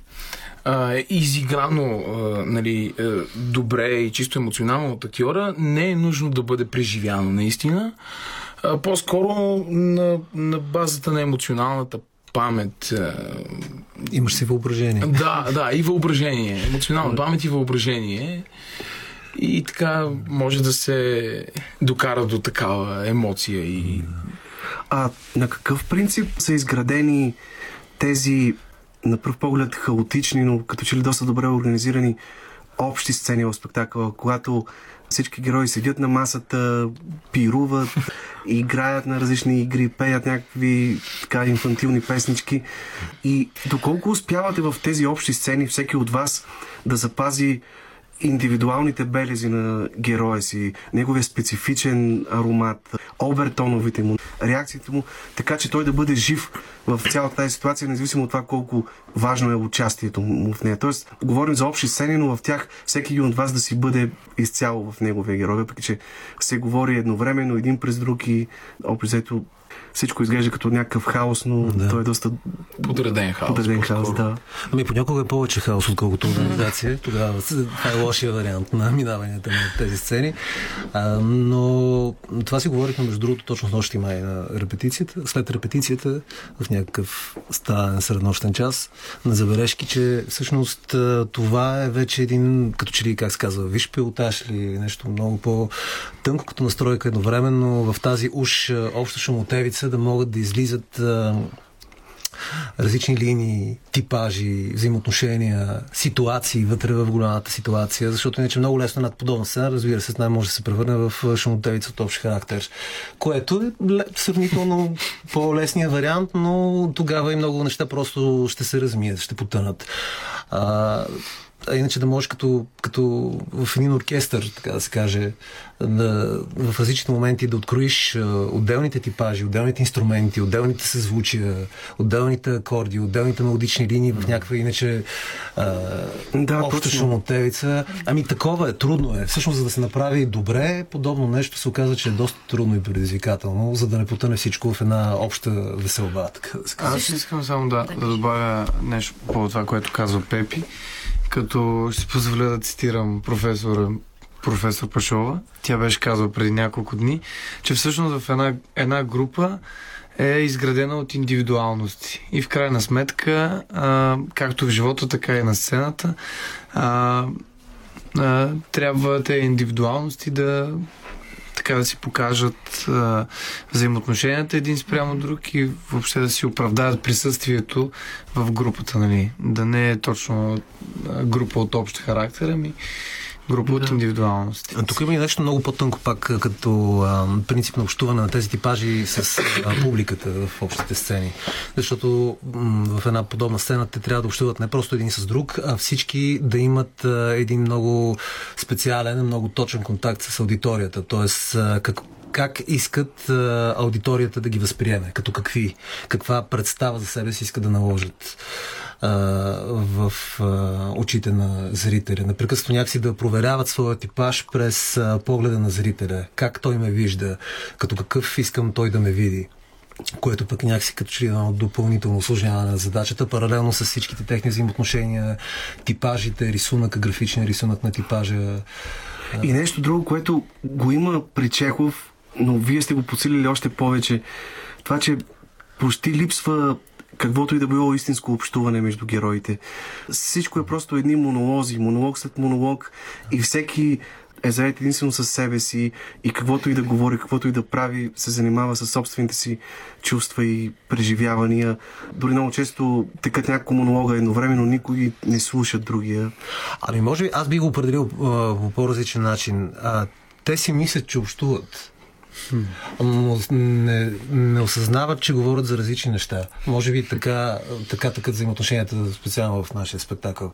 а, изиграно а, нали, а, добре и чисто емоционално от актьора, не е нужно да бъде преживяно наистина. А, по-скоро на, на базата на емоционалната памет. Имаш си въображение. да, да, и въображение. Емоционална памет и въображение. И така може да се докара до такава емоция и... А на какъв принцип са изградени тези, на пръв поглед, хаотични, но като че ли доста добре организирани общи сцени в спектакъла, когато всички герои седят на масата, пируват, [LAUGHS] играят на различни игри, пеят някакви така инфантилни песнички. И доколко успявате в тези общи сцени всеки от вас да запази индивидуалните белези на героя си, неговия специфичен аромат, обертоновите му, реакциите му, така че той да бъде жив в цялата тази ситуация, независимо от това колко важно е участието му в нея. Тоест, говорим за общи сцени, но в тях всеки един от вас да си бъде изцяло в неговия герой, въпреки че се говори едновременно един през друг и общо всичко изглежда като някакъв хаос, но да. той е доста Подреден хаос. подреден по-скоро. хаос. Да. Ами понякога е повече хаос, отколкото организация. Тогава това е лошия вариант на минаванията на тези сцени. А, но това си говорихме, между другото, точно с нощи май на репетицията. След репетицията, в някакъв стаен среднощен час, на забележки, че всъщност това е вече един, като че ли, как се казва, виж пилотаж или нещо много по-тънко като настройка едновременно в тази уж обща шумотевица да могат да излизат а, различни линии, типажи, взаимоотношения, ситуации вътре в голямата ситуация, защото иначе много лесно над подобна сцена, разбира се, най може да се превърне в шумотевица от общ характер, което е сравнително [LAUGHS] по-лесният вариант, но тогава и много неща просто ще се размият, ще потънат. А, а иначе да можеш като, като в един оркестър, така да се каже, да, в различни моменти да откроиш отделните типажи, отделните инструменти, отделните съзвучия, отделните акорди, отделните мелодични линии в някаква иначе а, Да, обща шумотевица. Ами такова е, трудно е. Всъщност, за да се направи добре, подобно нещо се оказа, че е доста трудно и предизвикателно, за да не потъне всичко в една обща веселба, така да се каже. Аз искам само да, да добавя нещо по това, което казва Пепи, като ще позволя да цитирам професора професор Пашова. Тя беше казала преди няколко дни, че всъщност в една, една група е изградена от индивидуалности. И в крайна сметка, а, както в живота, така и на сцената, а, а, трябва тези индивидуалности да така да си покажат а, взаимоотношенията един спрямо друг и въобще да си оправдаят присъствието в групата, нали? Да не е точно група от общ характер, ами група от индивидуалности. А, Тук има и нещо много по-тънко пак, като а, принцип на общуване на тези типажи с а, публиката в общите сцени. Защото м- в една подобна сцена те трябва да общуват не просто един с друг, а всички да имат а, един много специален, много точен контакт с аудиторията. Тоест, а, как, как как искат а, аудиторията да ги възприеме, като какви, каква представа за себе си искат да наложат в а, очите на зрителя. Непрекъснато някакси да проверяват своя типаж през а, погледа на зрителя. Как той ме вижда, като какъв искам той да ме види което пък някакси като че ли едно допълнително осложняване на задачата, паралелно с всичките техни взаимоотношения, типажите, рисунъка, графичния рисунък на типажа. И нещо друго, което го има при Чехов, но вие сте го подсилили още повече. Това, че почти липсва каквото и да било истинско общуване между героите. Всичко е просто едни монолози, монолог след монолог и всеки е заед единствено със себе си и каквото и да говори, каквото и да прави, се занимава с собствените си чувства и преживявания. Дори много често текат няколко монолога едновременно, никой не слуша другия. Ами може би аз би го определил а, по по-различен начин. А, те си мислят, че общуват. Не, не осъзнават, че говорят за различни неща. Може би така, така така взаимоотношенията, специално в нашия спектакъл.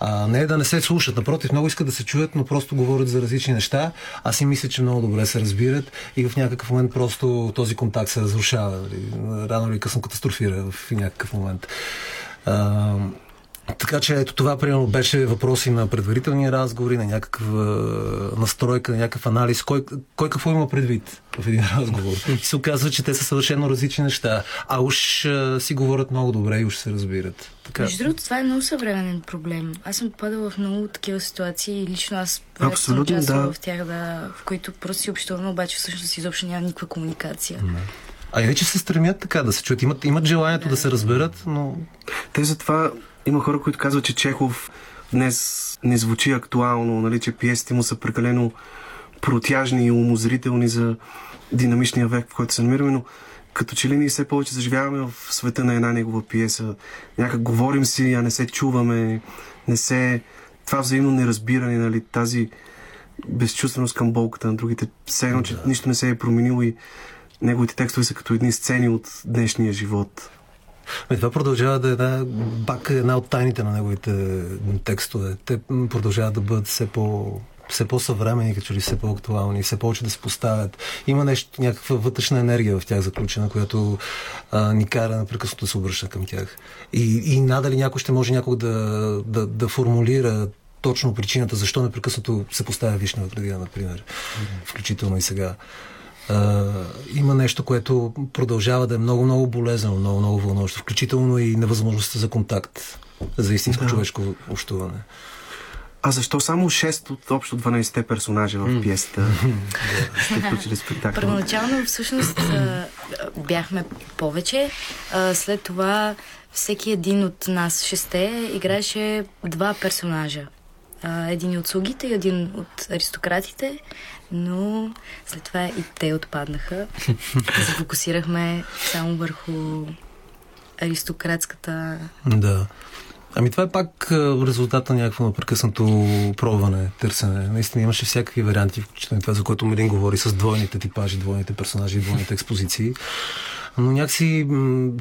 А, не е да не се слушат, напротив, много искат да се чуят, но просто говорят за различни неща. Аз си мисля, че много добре се разбират и в някакъв момент просто този контакт се разрушава. нали. Рано или късно катастрофира в някакъв момент. А, така че ето това, примерно, беше въпроси на предварителни разговори, на някаква настройка, на някакъв анализ. Кой, кой какво има предвид в един [LAUGHS] разговор? И се оказва, че те са съвършено различни неща, а уж а, си говорят много добре и уж се разбират. Така. Между другото, това е много съвременен проблем. Аз съм попадала в много такива ситуации и лично аз Абсолютно, да. в тях, да, в които просто си общуваме, обаче всъщност изобщо няма никаква комуникация. А иначе се стремят така да се чуят. Имат, имат желанието да се разберат, но Те затова има хора, които казват, че Чехов днес не звучи актуално, нали, че пиесите му са прекалено протяжни и умозрителни за динамичния век, в който се намираме, но като че ли ние все повече заживяваме в света на една негова пиеса. Някак говорим си, а не се чуваме, не се... Това взаимно неразбиране, нали, тази безчувственост към болката на другите, все едно, че нищо не се е променило и неговите текстове са като едни сцени от днешния живот. Ами, това продължава да е една, пак една от тайните на неговите текстове. Те продължават да бъдат все по все по-съвремени, като ли все по-актуални, все повече да се поставят. Има нещо, някаква вътрешна енергия в тях заключена, която а, ни кара непрекъснато да се обръща към тях. И, и надали някой ще може някой да, да, да формулира точно причината, защо непрекъснато се поставя вишна градина, например. Включително и сега. А, има нещо, което продължава да е много-много болезнено, много-много вълнуващо, включително и невъзможността за контакт, за истинско Да. човешко общуване. А защо само 6 от общо 12-те персонажа в пиесата [LAUGHS] сте включили спектакъл? Първоначално всъщност бяхме повече. След това всеки един от нас шесте играеше два персонажа. А, един от слугите и един от аристократите, но след това и те отпаднаха. се [LAUGHS] фокусирахме само върху аристократската Да. Ами това е пак резултат на някакво непрекъснато пробване, търсене. Наистина имаше всякакви варианти, включително това, за което Мелин говори с двойните типажи, двойните персонажи двойните експозиции. Но някакси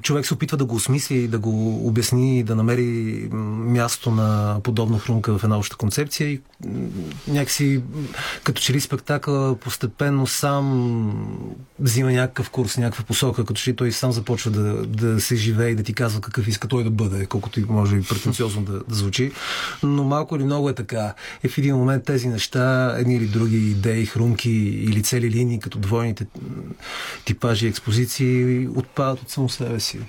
човек се опитва да го осмисли, да го обясни, да намери място на подобна хрумка в една обща концепция и някакси като че ли спектакъл постепенно сам взима някакъв курс, някаква посока, като че ли той сам започва да, да се живее и да ти казва какъв иска той да бъде, колкото и може и претенциозно да, да звучи. Но малко или много е така. И в един момент тези неща, едни или други идеи, хрумки или цели линии, като двойните типажи и отпадат от само себе си.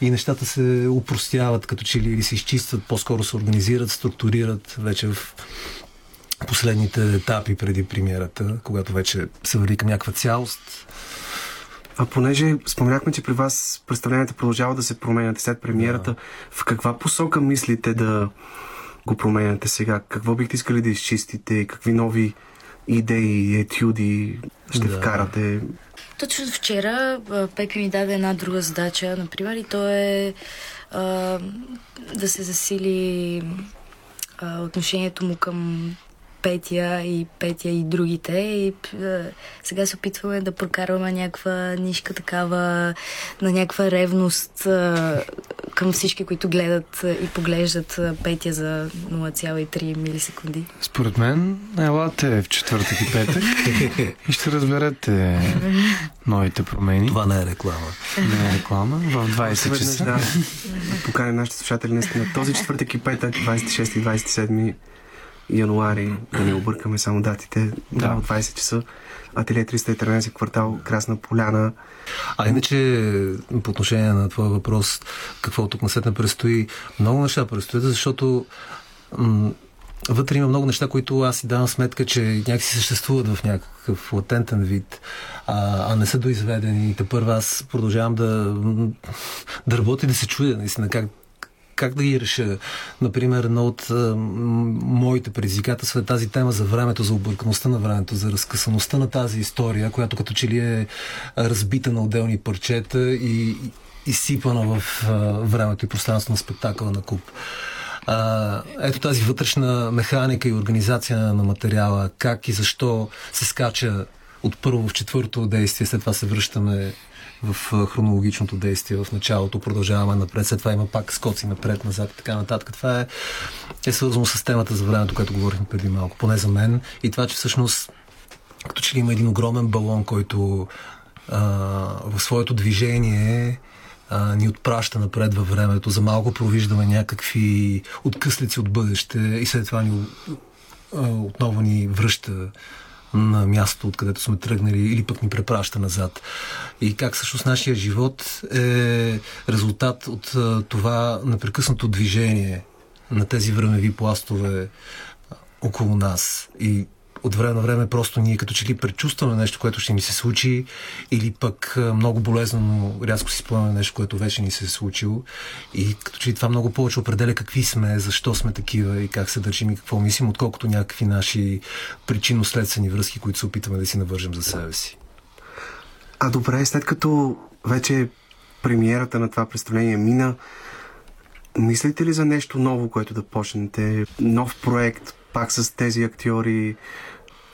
И нещата се упростяват, като че ли или се изчистват, по-скоро се организират, структурират вече в последните етапи преди премиерата, когато вече се върви към някаква цялост. А понеже споменахме, че при вас представленията продължават да се променят след премиерата, в каква посока мислите да го променяте сега? Какво бихте искали да изчистите? Какви нови идеи, етюди ще Да. вкарате? Точно вчера Пепи ми даде една друга задача, например, и то е а, да се засили а, отношението му към Петя и Петя и другите. И а, сега се опитваме да прокарваме някаква нишка такава на някаква ревност а, към всички, които гледат а, и поглеждат а, петия за 0,3 милисекунди. Според мен, елате в четвъртък и петък [LAUGHS] и ще разберете новите промени. Това не е реклама. Не е реклама. В 20 Още веднъж, часа. да. Поканя нашите слушатели наистина този четвъртък и петък, 26 и 27 януари, да не объркаме само датите, да, Да. от 20 часа. Ателие 313, квартал Красна Поляна. А иначе, по отношение на твоя въпрос, какво тук насетне предстои, много неща предстоят, защото м- вътре има много неща, които аз си давам сметка, че някакси съществуват в някакъв латентен вид, а, а не са доизведени. И те първа аз продължавам да, да работя и да се чудя, наистина, как, как да ги реша. Например, едно от моите предизвикателства е тази тема за времето, за объркаността на времето, за разкъсаността на тази история, която като че ли е разбита на отделни парчета и изсипана в времето и пространство на спектакъла на куп. А, ето тази вътрешна механика и организация на материала, как и защо се скача от първо в четвърто действие, след това се връщаме в хронологичното действие в началото, продължаваме напред, след това има пак скоци напред, назад и така нататък. Това е, е свързано с темата за времето, което говорихме преди малко, поне за мен. И това, че всъщност като че ли има един огромен балон, който а, в своето движение ни отпраща напред във времето. За малко провиждаме някакви откъслици от бъдеще и след това ни, отново ни връща на мястото, откъдето сме тръгнали или пък ни препраща назад. И как всъщност нашия живот е резултат от това непрекъснато движение на тези времеви пластове около нас. И от време на време просто ние като че ли предчувстваме нещо, което ще ни се случи или пък много болезнено рязко си спомняме нещо, което вече ни се е случило и като че ли това много повече определя какви сме, защо сме такива и как се държим и какво мислим, отколкото някакви наши причинно-следствени връзки, които се опитваме да си навържем за себе си. А добре, след като вече премиерата на това представление мина, мислите ли за нещо ново, което да почнете? Нов проект, пак с тези актьори,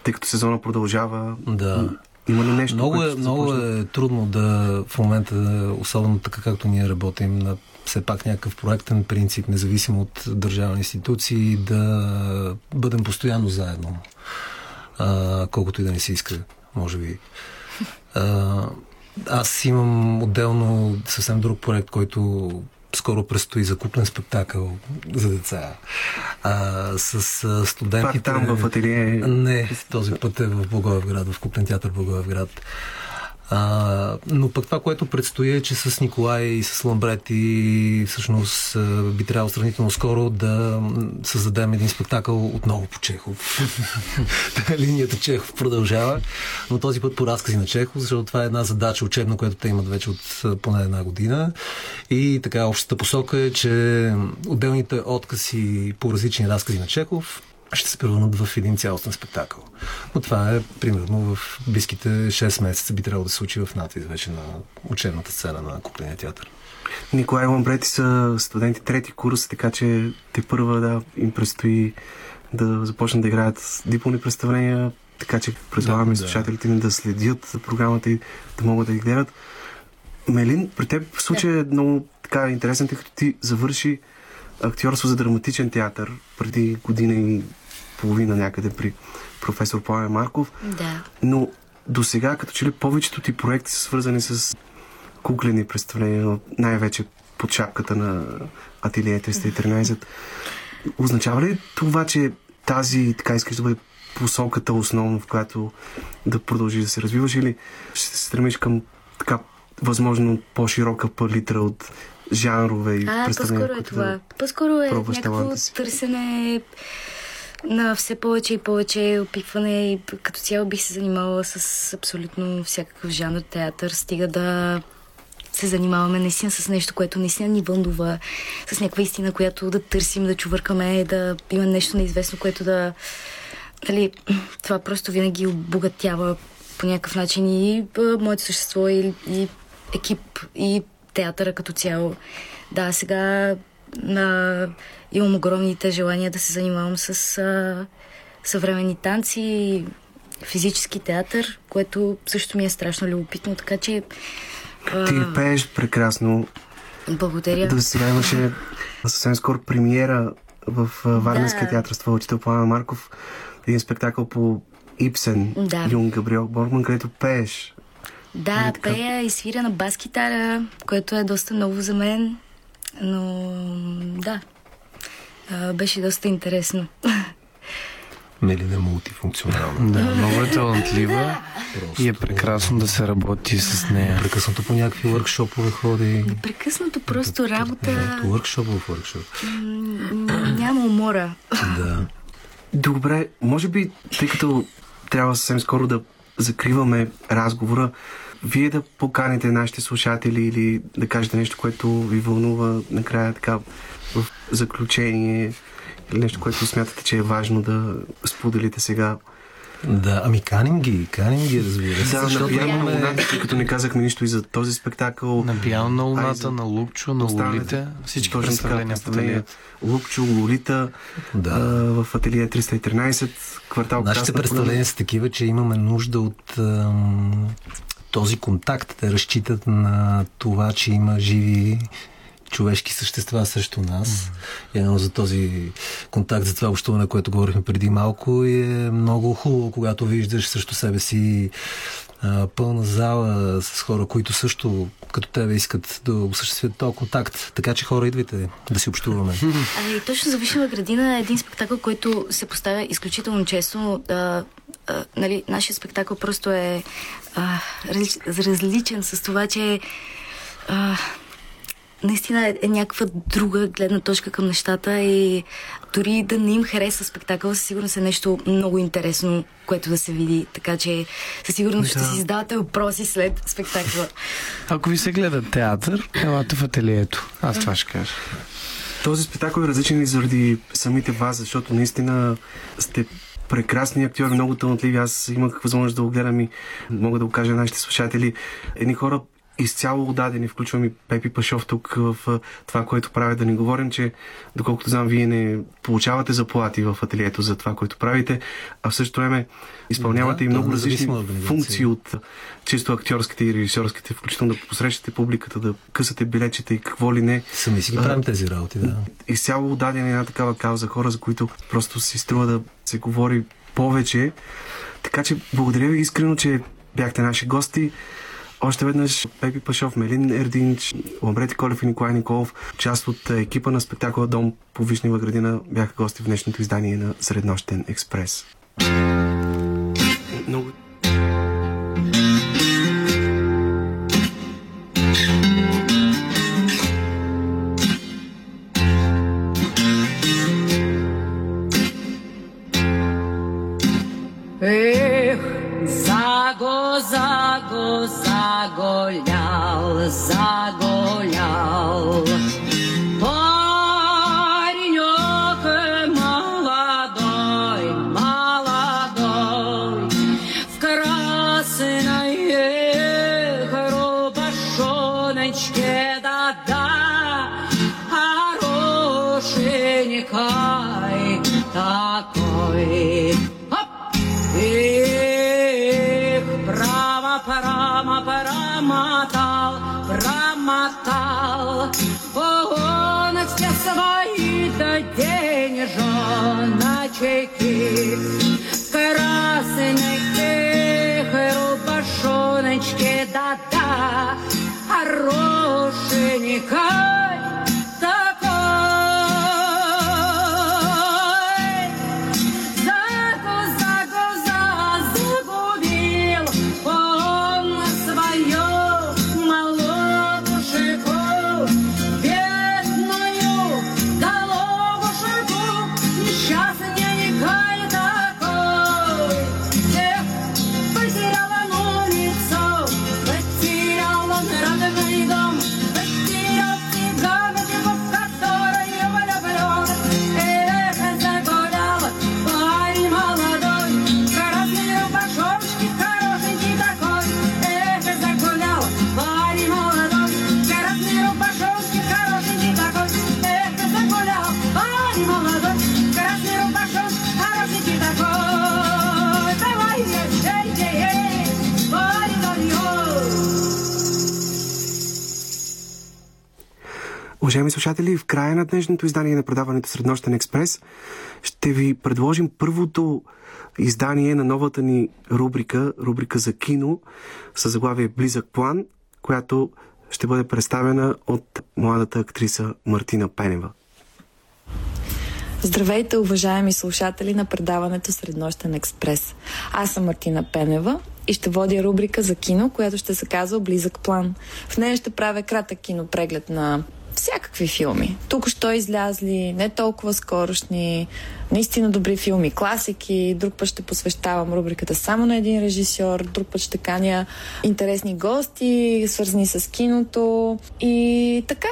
тъй като сезона продължава? Да. Има ли нещо, Много е, много е трудно да в момента, особено така както ние работим на все пак някакъв проектен принцип, независимо от държавни институции, да бъдем постоянно заедно. А, колкото и да не се иска, може би. А, аз имам отделно съвсем друг проект, който скоро предстои за куплен спектакъл за деца. А, с а, студентите... Пак там в ателие? Не, този път е в Благоевград, в Куплен театър Благоевград. А, но пък това, което предстои е, че с Николай и с Ламбрети всъщност би трябвало сравнително скоро да създадем един спектакъл отново по Чехов. Та [LAUGHS] Линията Чехов продължава, но този път по разкази на Чехов, защото това е една задача учебна, която те имат вече от поне една година. И така, общата посока е, че отделните откази по различни разкази на Чехов ще се превърнат в един цялостен спектакъл. Но това е примерно в близките 6 месеца би трябвало да се случи в надвис вече на учебната сцена на Купления театър. Николай Ламбрети са студенти трети курс, така че те първа да им предстои да започнат да играят дипломни представления, така че предлагаме Да, да, да. слушателите ни да следят програмата и да могат да ги гледат. Мелин, при теб в случая е много така интересен, тъй като ти завърши актьорство за драматичен театър преди година и половина някъде при професор Пламен Марков. Да. Но до сега, като че ли повечето ти проекти са свързани с куклени представления, най-вече под шапката на Ателие 313. Означава ли това, че тази, така искаш да бъде посоката основно, в която да продължиш да се развиваш или ще се стремиш към така възможно по-широка палитра от жанрове и А, представления, по-скоро е това. да По-скоро е някакво търсене на все повече и повече опитване и като цяло бих се занимавала с абсолютно всякакъв жанр театър, стига да се занимаваме наистина с нещо, което наистина ни вълнува, с някаква истина, която да търсим, да чувъркаме, да има нещо неизвестно, което да... Дали, това просто винаги обогатява по някакъв начин и моето същество, и, и екип, и театъра като цяло. Да, сега а, имам огромните желания да се занимавам с а, съвременни танци, физически театър, което също ми е страшно любопитно, така че... а, Ти пееш прекрасно. Благодаря. Да, сега имаше съвсем скоро премиера в Варненския Да. театър с твоя учител Пламен Марков. Един спектакъл по Ипсен, Да. Юн Габриел Борман, където пееш. Да, така? пея и свиря на бас-китара, което е доста ново за мен, но да, а, беше доста интересно. Мелина е мултифункционална. Да, много е талантлива и е прекрасно да се работи с нея. Прекъснато по някакви въркшопове ходи. Непрекъснато просто работа, въркшоп в въркшоп. няма умора. Да. Добре, може би, тъй като трябва съвсем скоро да закриваме разговора, вие да поканите нашите слушатели или да кажете нещо, което ви вълнува накрая така в заключение или нещо, което смятате, че е важно да споделите сега. Да, ами каним ги, каним ги, разбира се. Да, на защото пияна имаме- луната, тъй като не казахме нищо и за този спектакъл. На пияно на луната, за на Лукчо, на Лолите. Всички Точно представления в ателието. Лукчо, Лолита, Да. а, в ателие 313, квартал Нашите Красна представления са такива, че имаме нужда от ам, този контакт. Те разчитат на това, че има живи човешки същества срещу нас. И едно за този контакт, за това общуване, което говорихме преди малко и е много хубаво, когато виждаш срещу себе си пълна зала с хора, които също като тебе искат да осъществят този контакт. Така че хора, идвайте да си общуваме. [LAUGHS] А, и точно за Вишева градина е един спектакъл, който се поставя изключително често. А, а, нали, нашия спектакъл просто е а, различ, различен с това, че а, наистина е, е някаква друга гледна точка към нещата и дори да не им хареса спектакъл, със сигурност е нещо много интересно, което да се види. Така че със сигурност ще Да. си задавате въпроси след спектакъла. Ако ви се гледа театър, елате в ателието. Аз това ще кажа. Този спектакъл е различен и заради самите вас, защото наистина сте прекрасни актьори, много талантливи. Аз имах възможност да го гледам и мога да го кажа на нашите слушатели. Едни хора изцяло отдадени, включвам и Пепи Пашов тук в това, което правят. Да не говорим, че доколкото знам, вие не получавате заплати в ателието за това, което правите, а в същото време изпълнявате Да, и много различни функции от чисто актьорските и режисьорските, включително да посрещате публиката, да късате билечета и какво ли не. Сами си ги правим тези работи, да. изцяло отдадени на една такава кауза, хора, за които просто си струва да се говори повече. Така че благодаря ви искрено, че бяхте наши гости. Още веднъж Пепи Пашов, Мелин Ердинч, Ламбрети Колев и Николай Николов, част от е, екипа на спектакъла Дом по Вишнева градина, бяха гости в днешното издание на Среднощен експрес. Много Эх, заго, заго, загулял, KK. Уважаеми слушатели, в края на днешното издание на предаването Среднощен експрес ще ви предложим първото издание на новата ни рубрика, рубрика за кино, с заглавие Близък план, която ще бъде представена от младата актриса Мартина Пенева. Здравейте, уважаеми слушатели на предаването Среднощен експрес. Аз съм Мартина Пенева и ще водя рубрика за кино, която ще се казва Близък план. В нея ще правя кратък кинопреглед на всякакви филми. Тук що излязли, не толкова скорошни, наистина добри филми, класики. Друг път ще посвещавам рубриката само на един режисьор, друг път ще каня интересни гости, свързани с киното. И така,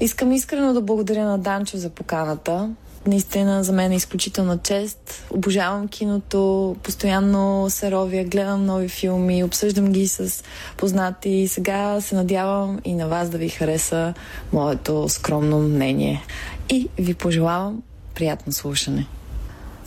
Искам искрено да благодаря на Данчо за поканата. Наистина за мен е изключителна чест. Обожавам киното, постоянно се ровя, гледам нови филми, обсъждам ги с познати и сега се надявам и на вас да ви хареса моето скромно мнение. И ви пожелавам приятно слушане.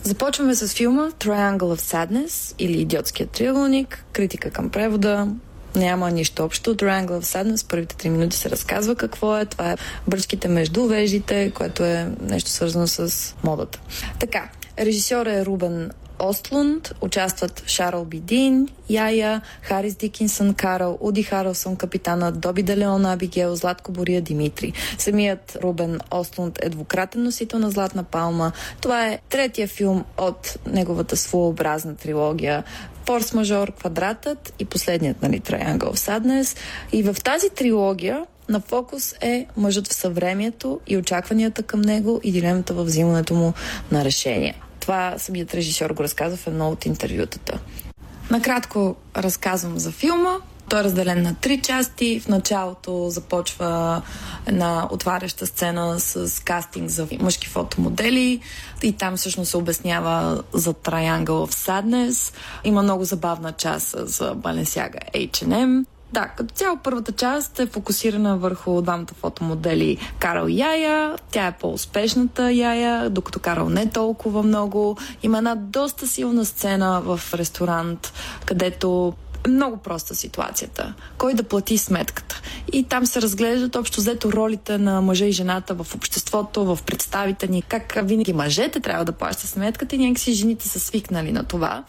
Започваме с филма Triangle of Sadness или Идиотският триъгълник, критика към превода, няма нищо общо. Triangle of Sadness, първите три минути се разказва какво е. Това е бръчките между веждите, което е нещо свързано с модата. Така, режисьор е Рубен Остлунд, участват Шарл Бидин, Яя, Харис Дикинсън, Карл, Уди Харлсън, капитана Доби Делеон, Абигел, Златко Бория, Димитри. Самият Рубен Остлунд е двукратен носител на Златна палма. Това е третия филм от неговата своеобразна трилогия Форс-мажор, Квадратът и последният, нали, Triangle of Sadness. И в тази трилогия на фокус е мъжът в съвремието и очакванията към него и дилемата във взимането му на решения. Това самият режисьор го разказва в едно от интервютата. Накратко разказвам за филма. Той е разделен на три части. В началото започва една отваряща сцена с кастинг за мъжки фотомодели и там всъщност се обяснява за Triangle of Sadness. Има много забавна част за Balenciaga H&M. Да, като цяло първата част е фокусирана върху двамата фотомодели Карл и Яя. Тя е по-успешната Яя, докато Карл не толкова много. Има една доста силна сцена в ресторант, където е много проста ситуацията. Кой да плати сметката? И там се разглеждат общо взето ролите на мъжа и жената в обществото, в представите ни. Как винаги мъжете трябва да плащат сметката и някакси жените са свикнали на това.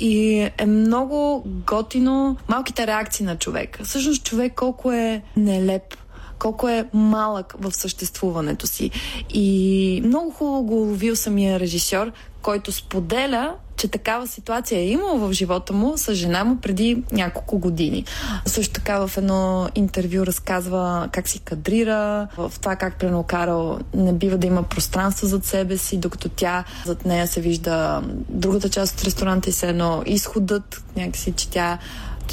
И е много готино малките реакции на човека. Всъщност човек колко е нелеп колко е малък в съществуването си. И много хубаво го ловил самия режисьор, който споделя, че такава ситуация е имал в живота му с жена му преди няколко години. Също така в едно интервю разказва как си кадрира, в това как пренокарал не бива да има пространство зад себе си, докато тя зад нея се вижда другата част от ресторанта и се едно изходът, някакси, че тя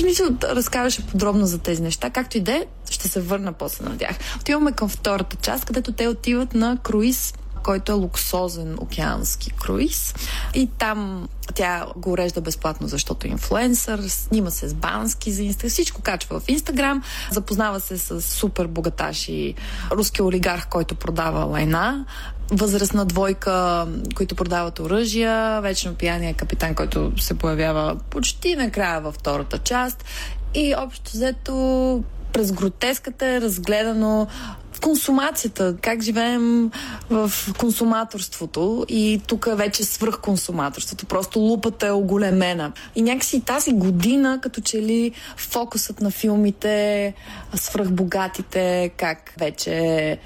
мисля, да разкажеше подробно за тези неща. Както и да е, ще се върна после на тях. Отиваме към втората част, където те отиват на круиз който е луксозен океански круиз. И там тя го урежда безплатно, защото е инфлуенсър, снима се с бански за Инстаграм, всичко качва в Инстаграм, запознава се с супер богаташ и руски олигарх, който продава лайна, възрастна двойка, които продават оръжия, вечно пияния капитан, който се появява почти накрая във втората част. И общо взето през гротеската е разгледано консумацията, как живеем в консуматорството и тук вече свръх консуматорството. Просто лупата е оголемена. И някакси тази година, като че ли фокусът на филмите, свръхбогатите, как вече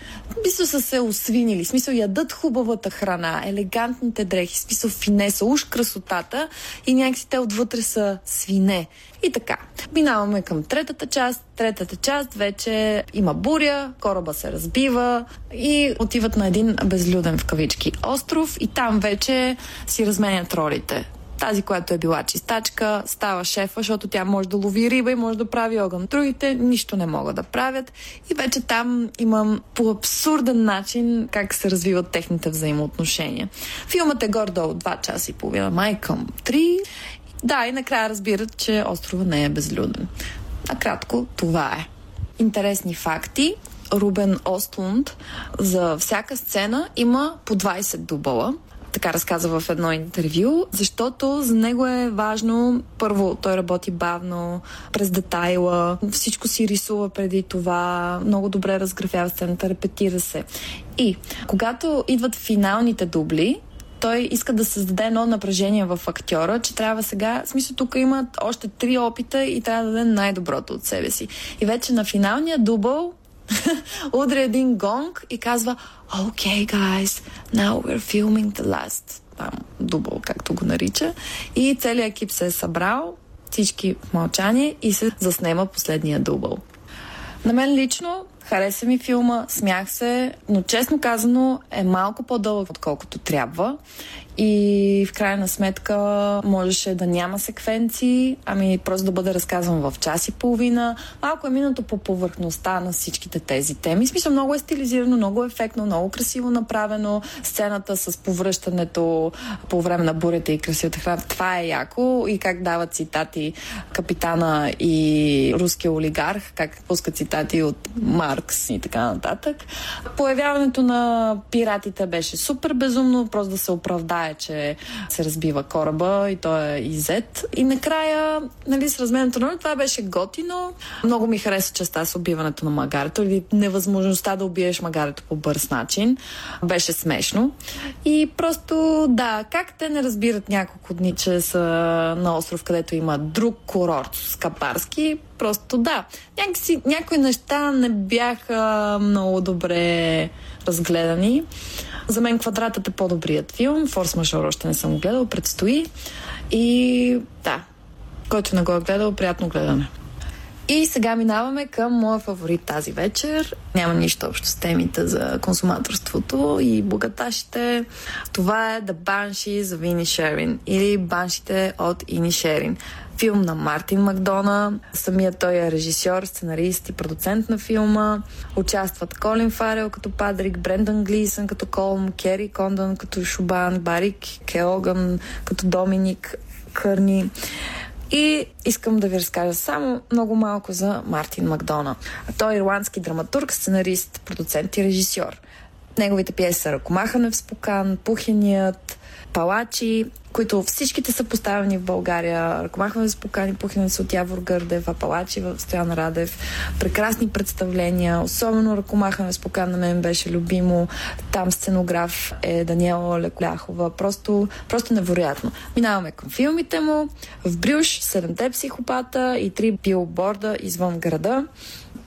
мисля са се освинили. Смисъл ядат хубавата храна, елегантните дрехи, смисъл финеса, уж красотата и някакси те отвътре са свине. И така, минаваме към третата част. Третата част вече има буря, кораба се разбива и отиват на един безлюден в кавички остров и там вече си разменят ролите. Тази, която е била чистачка, става шефа, защото тя може да лови риба и може да прави огън. Другите нищо не могат да правят. И вече там имам по абсурден начин как се развиват техните взаимоотношения. Филмът е гордо 2 часа и половина, май към 3. Да, и накрая разбират, че острова не е безлюден. Накратко, това е. Интересни факти. Рубен Остлунд за всяка сцена има по 20 дубъла. така разказа в едно интервю, защото за него е важно, първо, той работи бавно, през детайла, всичко си рисува преди това, много добре разграфява сцената, репетира се. И когато идват финалните дубли, той иска да създаде едно напрежение в актьора, че трябва сега, в смисъл тук имат още три опита и трябва да даде най-доброто от себе си. И вече на финалния дубъл [LAUGHS] удря един гонг и казва Okay, guys, now we're filming the last там, дубъл, както го нарича. И целият екип се е събрал, всички в мълчание и се заснема последния дубъл. На мен лично хареса ми филма, смях се, но честно казано е малко по-дълъг, отколкото трябва. И в крайна сметка можеше да няма секвенции, ами просто да бъде разказан в час и половина. Малко е минато по повърхността на всичките тези теми. Смисъл много е стилизирано, много ефектно, много красиво направено. Сцената с повръщането по време на бурята и красивата храна, това е яко. И как дават цитати капитана и руския олигарх, как пускат цитати от Маркс и така нататък. Появяването на пиратите беше супер безумно, просто да се оправдае, че се разбива кораба и той е изет. И накрая, нали, с разменето на това беше готино. Много ми хареса частта с убиването на магарето или невъзможността да убиеш магарето по бърз начин. Беше смешно. И просто, да, как те не разбират няколко дни, че са на остров, където има друг курорт с капарски, просто да. Някакси, някои неща не бяха много добре разгледани. За мен Квадратът е по-добрият филм. Форс Мажор още не съм гледал, предстои. И да, който не го е гледал, приятно гледане. И сега минаваме към моя фаворит тази вечер. Няма нищо общо с темите за консуматорството и богаташите. Това е The Banshees of Inisherin или Баншите от Inisherin. Филм на Мартин Макдона. Самият той е режисьор, сценарист и продуцент на филма. Участват Колин Фарел като Падрик, Брендан Глисън като Колм, Кери Кондън като Шубан, Барик Келоган като Доминик Кърни. И искам да ви разкажа само много малко за Мартин Макдона. Той е ирландски драматург, сценарист, продуцент и режисьор. Неговите пиеси са Ръкомахане в спокан, Пухеният, Палачи, които всичките са поставени в България. Ръкомахване с покани, Пухеният от Явор Гърдев, а Палачи в Стоян Радев. Прекрасни представления, особено Ръкомахане с покан на мен беше любимо. Там сценограф е Даниела Лекляхова. Просто, просто невероятно. Минаваме към филмите му. В Брюш, Седемте психопата и три билборда извън града.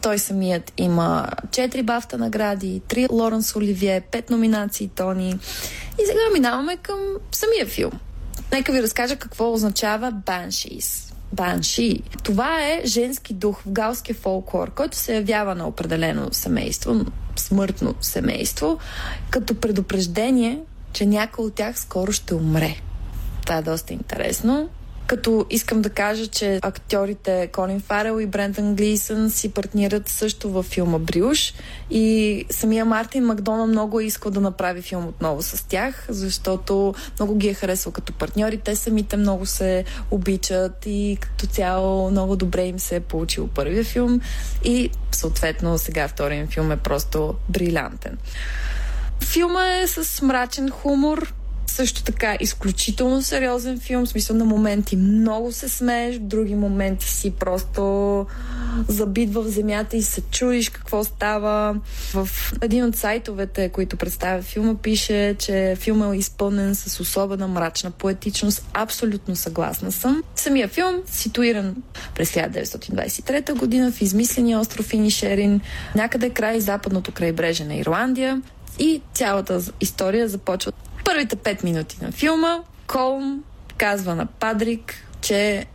Той самият има 4 бафта награди, 3 Лоренс Оливие, 5 номинации Тони. И сега минаваме към самия филм. Нека ви разкажа какво означава Banshees. Банши. Това е женски дух в галския фолклор, който се явява на определено семейство, смъртно семейство, като предупреждение, че някой от тях скоро ще умре. Това е доста интересно. Като искам да кажа, че актьорите Колин Фарел и Брентън Глисън си партнират също във филма Брюш и самия Мартин Макдона много е искал да направи филм отново с тях, защото много ги е харесал като партньори. Те самите много се обичат и като цяло много добре им се е получил първия филм и съответно сега втория им филм е просто брилянтен. Филма е с мрачен хумор, също така изключително сериозен филм, в смисъл на моменти много се смееш, в други моменти си просто забит в земята и се чуеш какво става. В един от сайтовете, които представя филма, пише, че филмът е изпълнен с особена мрачна поетичност. Абсолютно съгласна съм. Самия филм, ситуиран през 1923 година в измисления остров Инишерин, някъде край западното крайбрежие на Ирландия. И цялата история започва първите 5 минути на филма. Колм казва на Падрик, че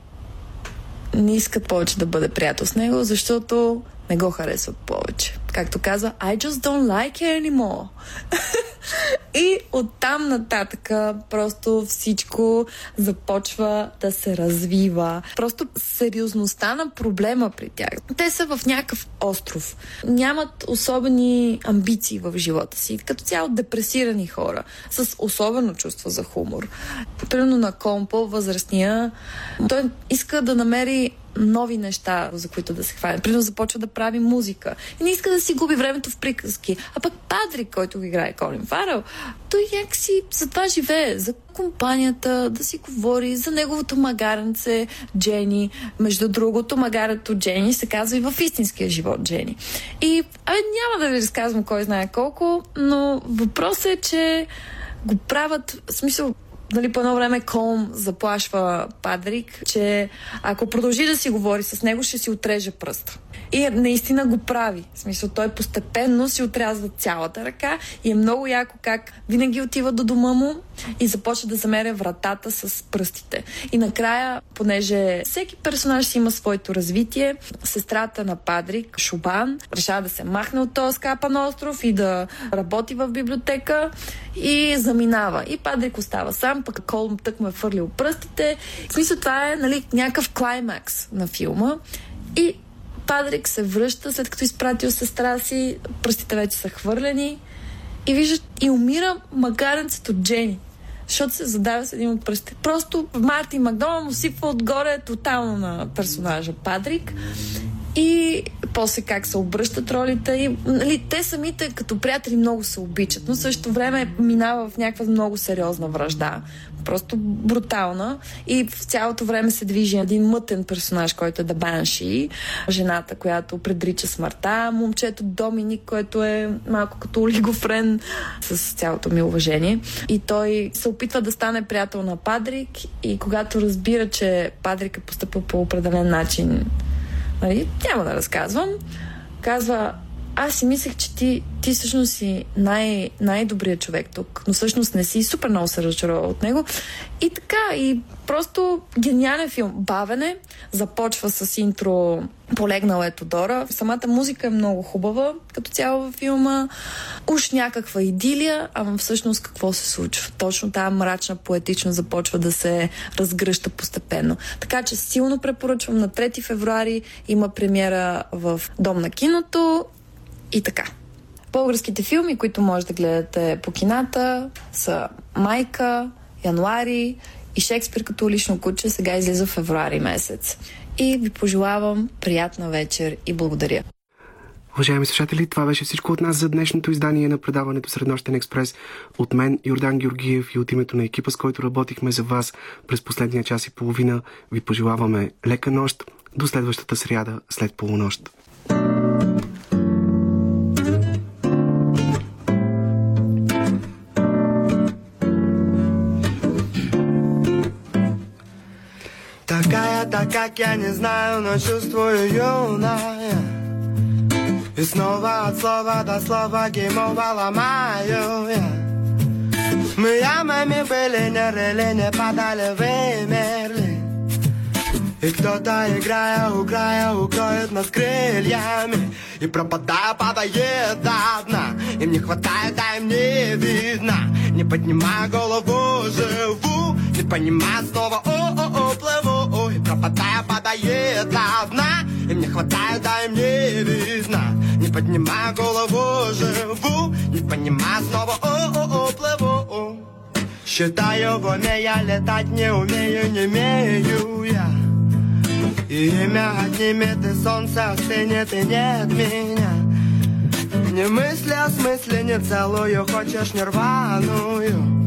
не искат повече да бъде приятел с него, защото не го харесват повече. Както казва, I just don't like her anymore. [LAUGHS] и оттам нататък просто всичко започва да се развива. Просто сериозността на проблема при тях. Те са в някакъв остров. Нямат особени амбиции в живота си. Като цяло депресирани хора. С особено чувство за хумор. Примерно на Компо, възрастния, той иска да намери нови неща, за които да се хване. Примерно започва да прави музика. И не иска да си губи времето в приказки. А пък Патрик, който го играе Колин Фарел, той някакси за това живее. За компанията, да си говори за неговото магаренце Джени. Между другото, магарето Джени се казва и в истинския живот Джени. И абе, няма да ви разказвам кой знае колко, но въпросът е, че го правят, в смисъл, нали, по едно време Колм заплашва Падрик, че ако продължи да си говори с него, ще си отреже пръста. И наистина го прави. В смисъл, той постепенно си отрязва цялата ръка и е много яко как винаги отива до дома му и започва да замеря вратата с пръстите. И накрая, понеже всеки персонаж си има своето развитие, сестрата на Падрик, Шубан, решава да се махне от този скапан остров и да работи в библиотека и заминава. И Падрик остава сам, пък Колм тък му е фърлил пръстите. В смисъл, това е нали, някакъв клаймакс на филма. И Падрик се връща, след като изпратил сестра си, пръстите вече са хвърлени и вижда и умира магаренцето Джени. Защото се задава с един от пръстите. Просто Марти Макдонал му сипва отгоре тотално на персонажа Падрик. И после как се обръщат ролите. И, нали, те самите като приятели много се обичат, но също време минава в някаква много сериозна връжда. Просто брутална. И в цялото време се движи един мътен персонаж, който е да Банши. Жената, която предрича смъртта. Момчето Доминик, който е малко като олигофрен, с цялото ми уважение. И той се опитва да стане приятел на Падрик и когато разбира, че Падрик е поступил по определен начин нали, няма да разказвам, казва, аз си мислех, че ти, ти всъщност си най- най-добрият човек тук, но всъщност не си супер много се разочарова от него. И така, и просто гениален филм. Бавене, започва с интро Полегнала е Тодора. Самата музика е много хубава, като цяло във филма. Уж някаква идилия, ама всъщност какво се случва? Точно тази мрачна поетичност започва да се разгръща постепенно. Така че силно препоръчвам на 3 февруари има премиера в Дом на киното и така. Българските филми, които може да гледате по кината, са Майка, Януари и Шекспир като лично куче сега излиза в февруари месец. И ви пожелавам приятна вечер и благодаря. Уважаеми слушатели, това беше всичко от нас за днешното издание на предаването Среднощен експрес. От мен, Йордан Георгиев и от името на екипа, с който работихме за вас през последния час и половина, ви пожелаваме лека нощ до следващата сряда след полунощ. Такая, так я не знаю, но чувствую юная И снова от слова до слова геймова ломаю я Мы ямами были, не рыли, не падали, вымерли. И кто-то, играя у края, укроет нас крыльями. И пропадая, падает до дна Им не хватает, а им не видно. Не поднимая голову, живу. Не понимая снова, о-о-о, плыву И пропадая, падает до дна Им не хватает, а им не видно Не поднимая голову, живу Не понимая снова, о-о-о, плыву. Считаю в уме, я летать не умею, не умею я. И имя отнимет, и солнце остынет, и нет меня. Не мысли о смысле, не целую, хочешь нирваную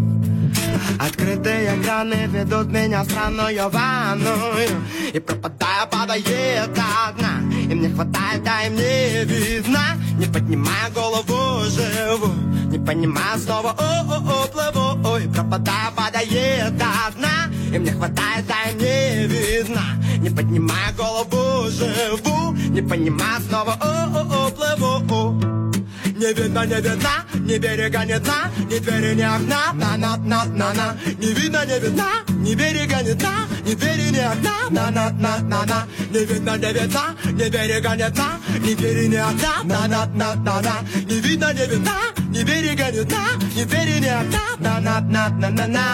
Открытые краны ведут меня странную ванную. И пропадая, падает одна. Им не хватает, а им не видно. Не поднимая голову, живу. Не понимая снова, о-о-о, плыву Ой, пропадая, падает одна. Им не хватает, а им не видно. Не поднимая голову, живу. Не понимая снова, о-о-о, плыву не видно, не видно, ни берега, ни дна, ни двери, ни окна, на на на на на Не видно, не видно, ни берега, ни дна, ни двери, ни окна, на на на на на Не видно, не видно, ни берега, ни дна, ни двери, ни окна, на на на на на Не видно, не видно, ни берега, ни дна, ни двери, ни окна, на на на на на на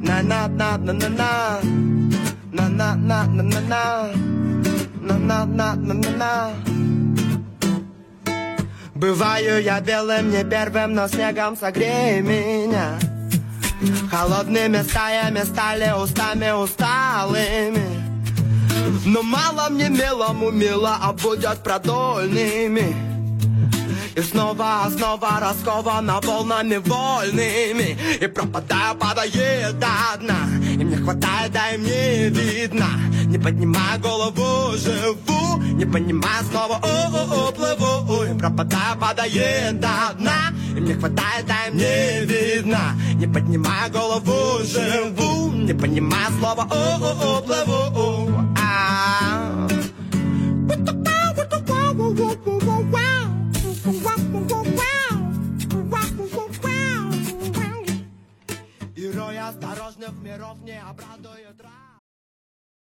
На на на на на на на на на на на На на на на на на Бываю я белым, не первым, но снегом согрей меня. Холодными стаями стали устами усталыми. Но мало мне милому мило, а будет продольными И снова, снова раскована волнами вольными И пропадаю, падает до дна И мне хватает, да и мне видно. Не поднимая голову, живу. Не понимая снова, о-о-о, плыву. И пропадаю, падает до дна И мне хватает, да и мне видно. Не поднимая голову, живу. Не понимая слова, о-о-о, плыву. А. И рой осторожных миров не обрадует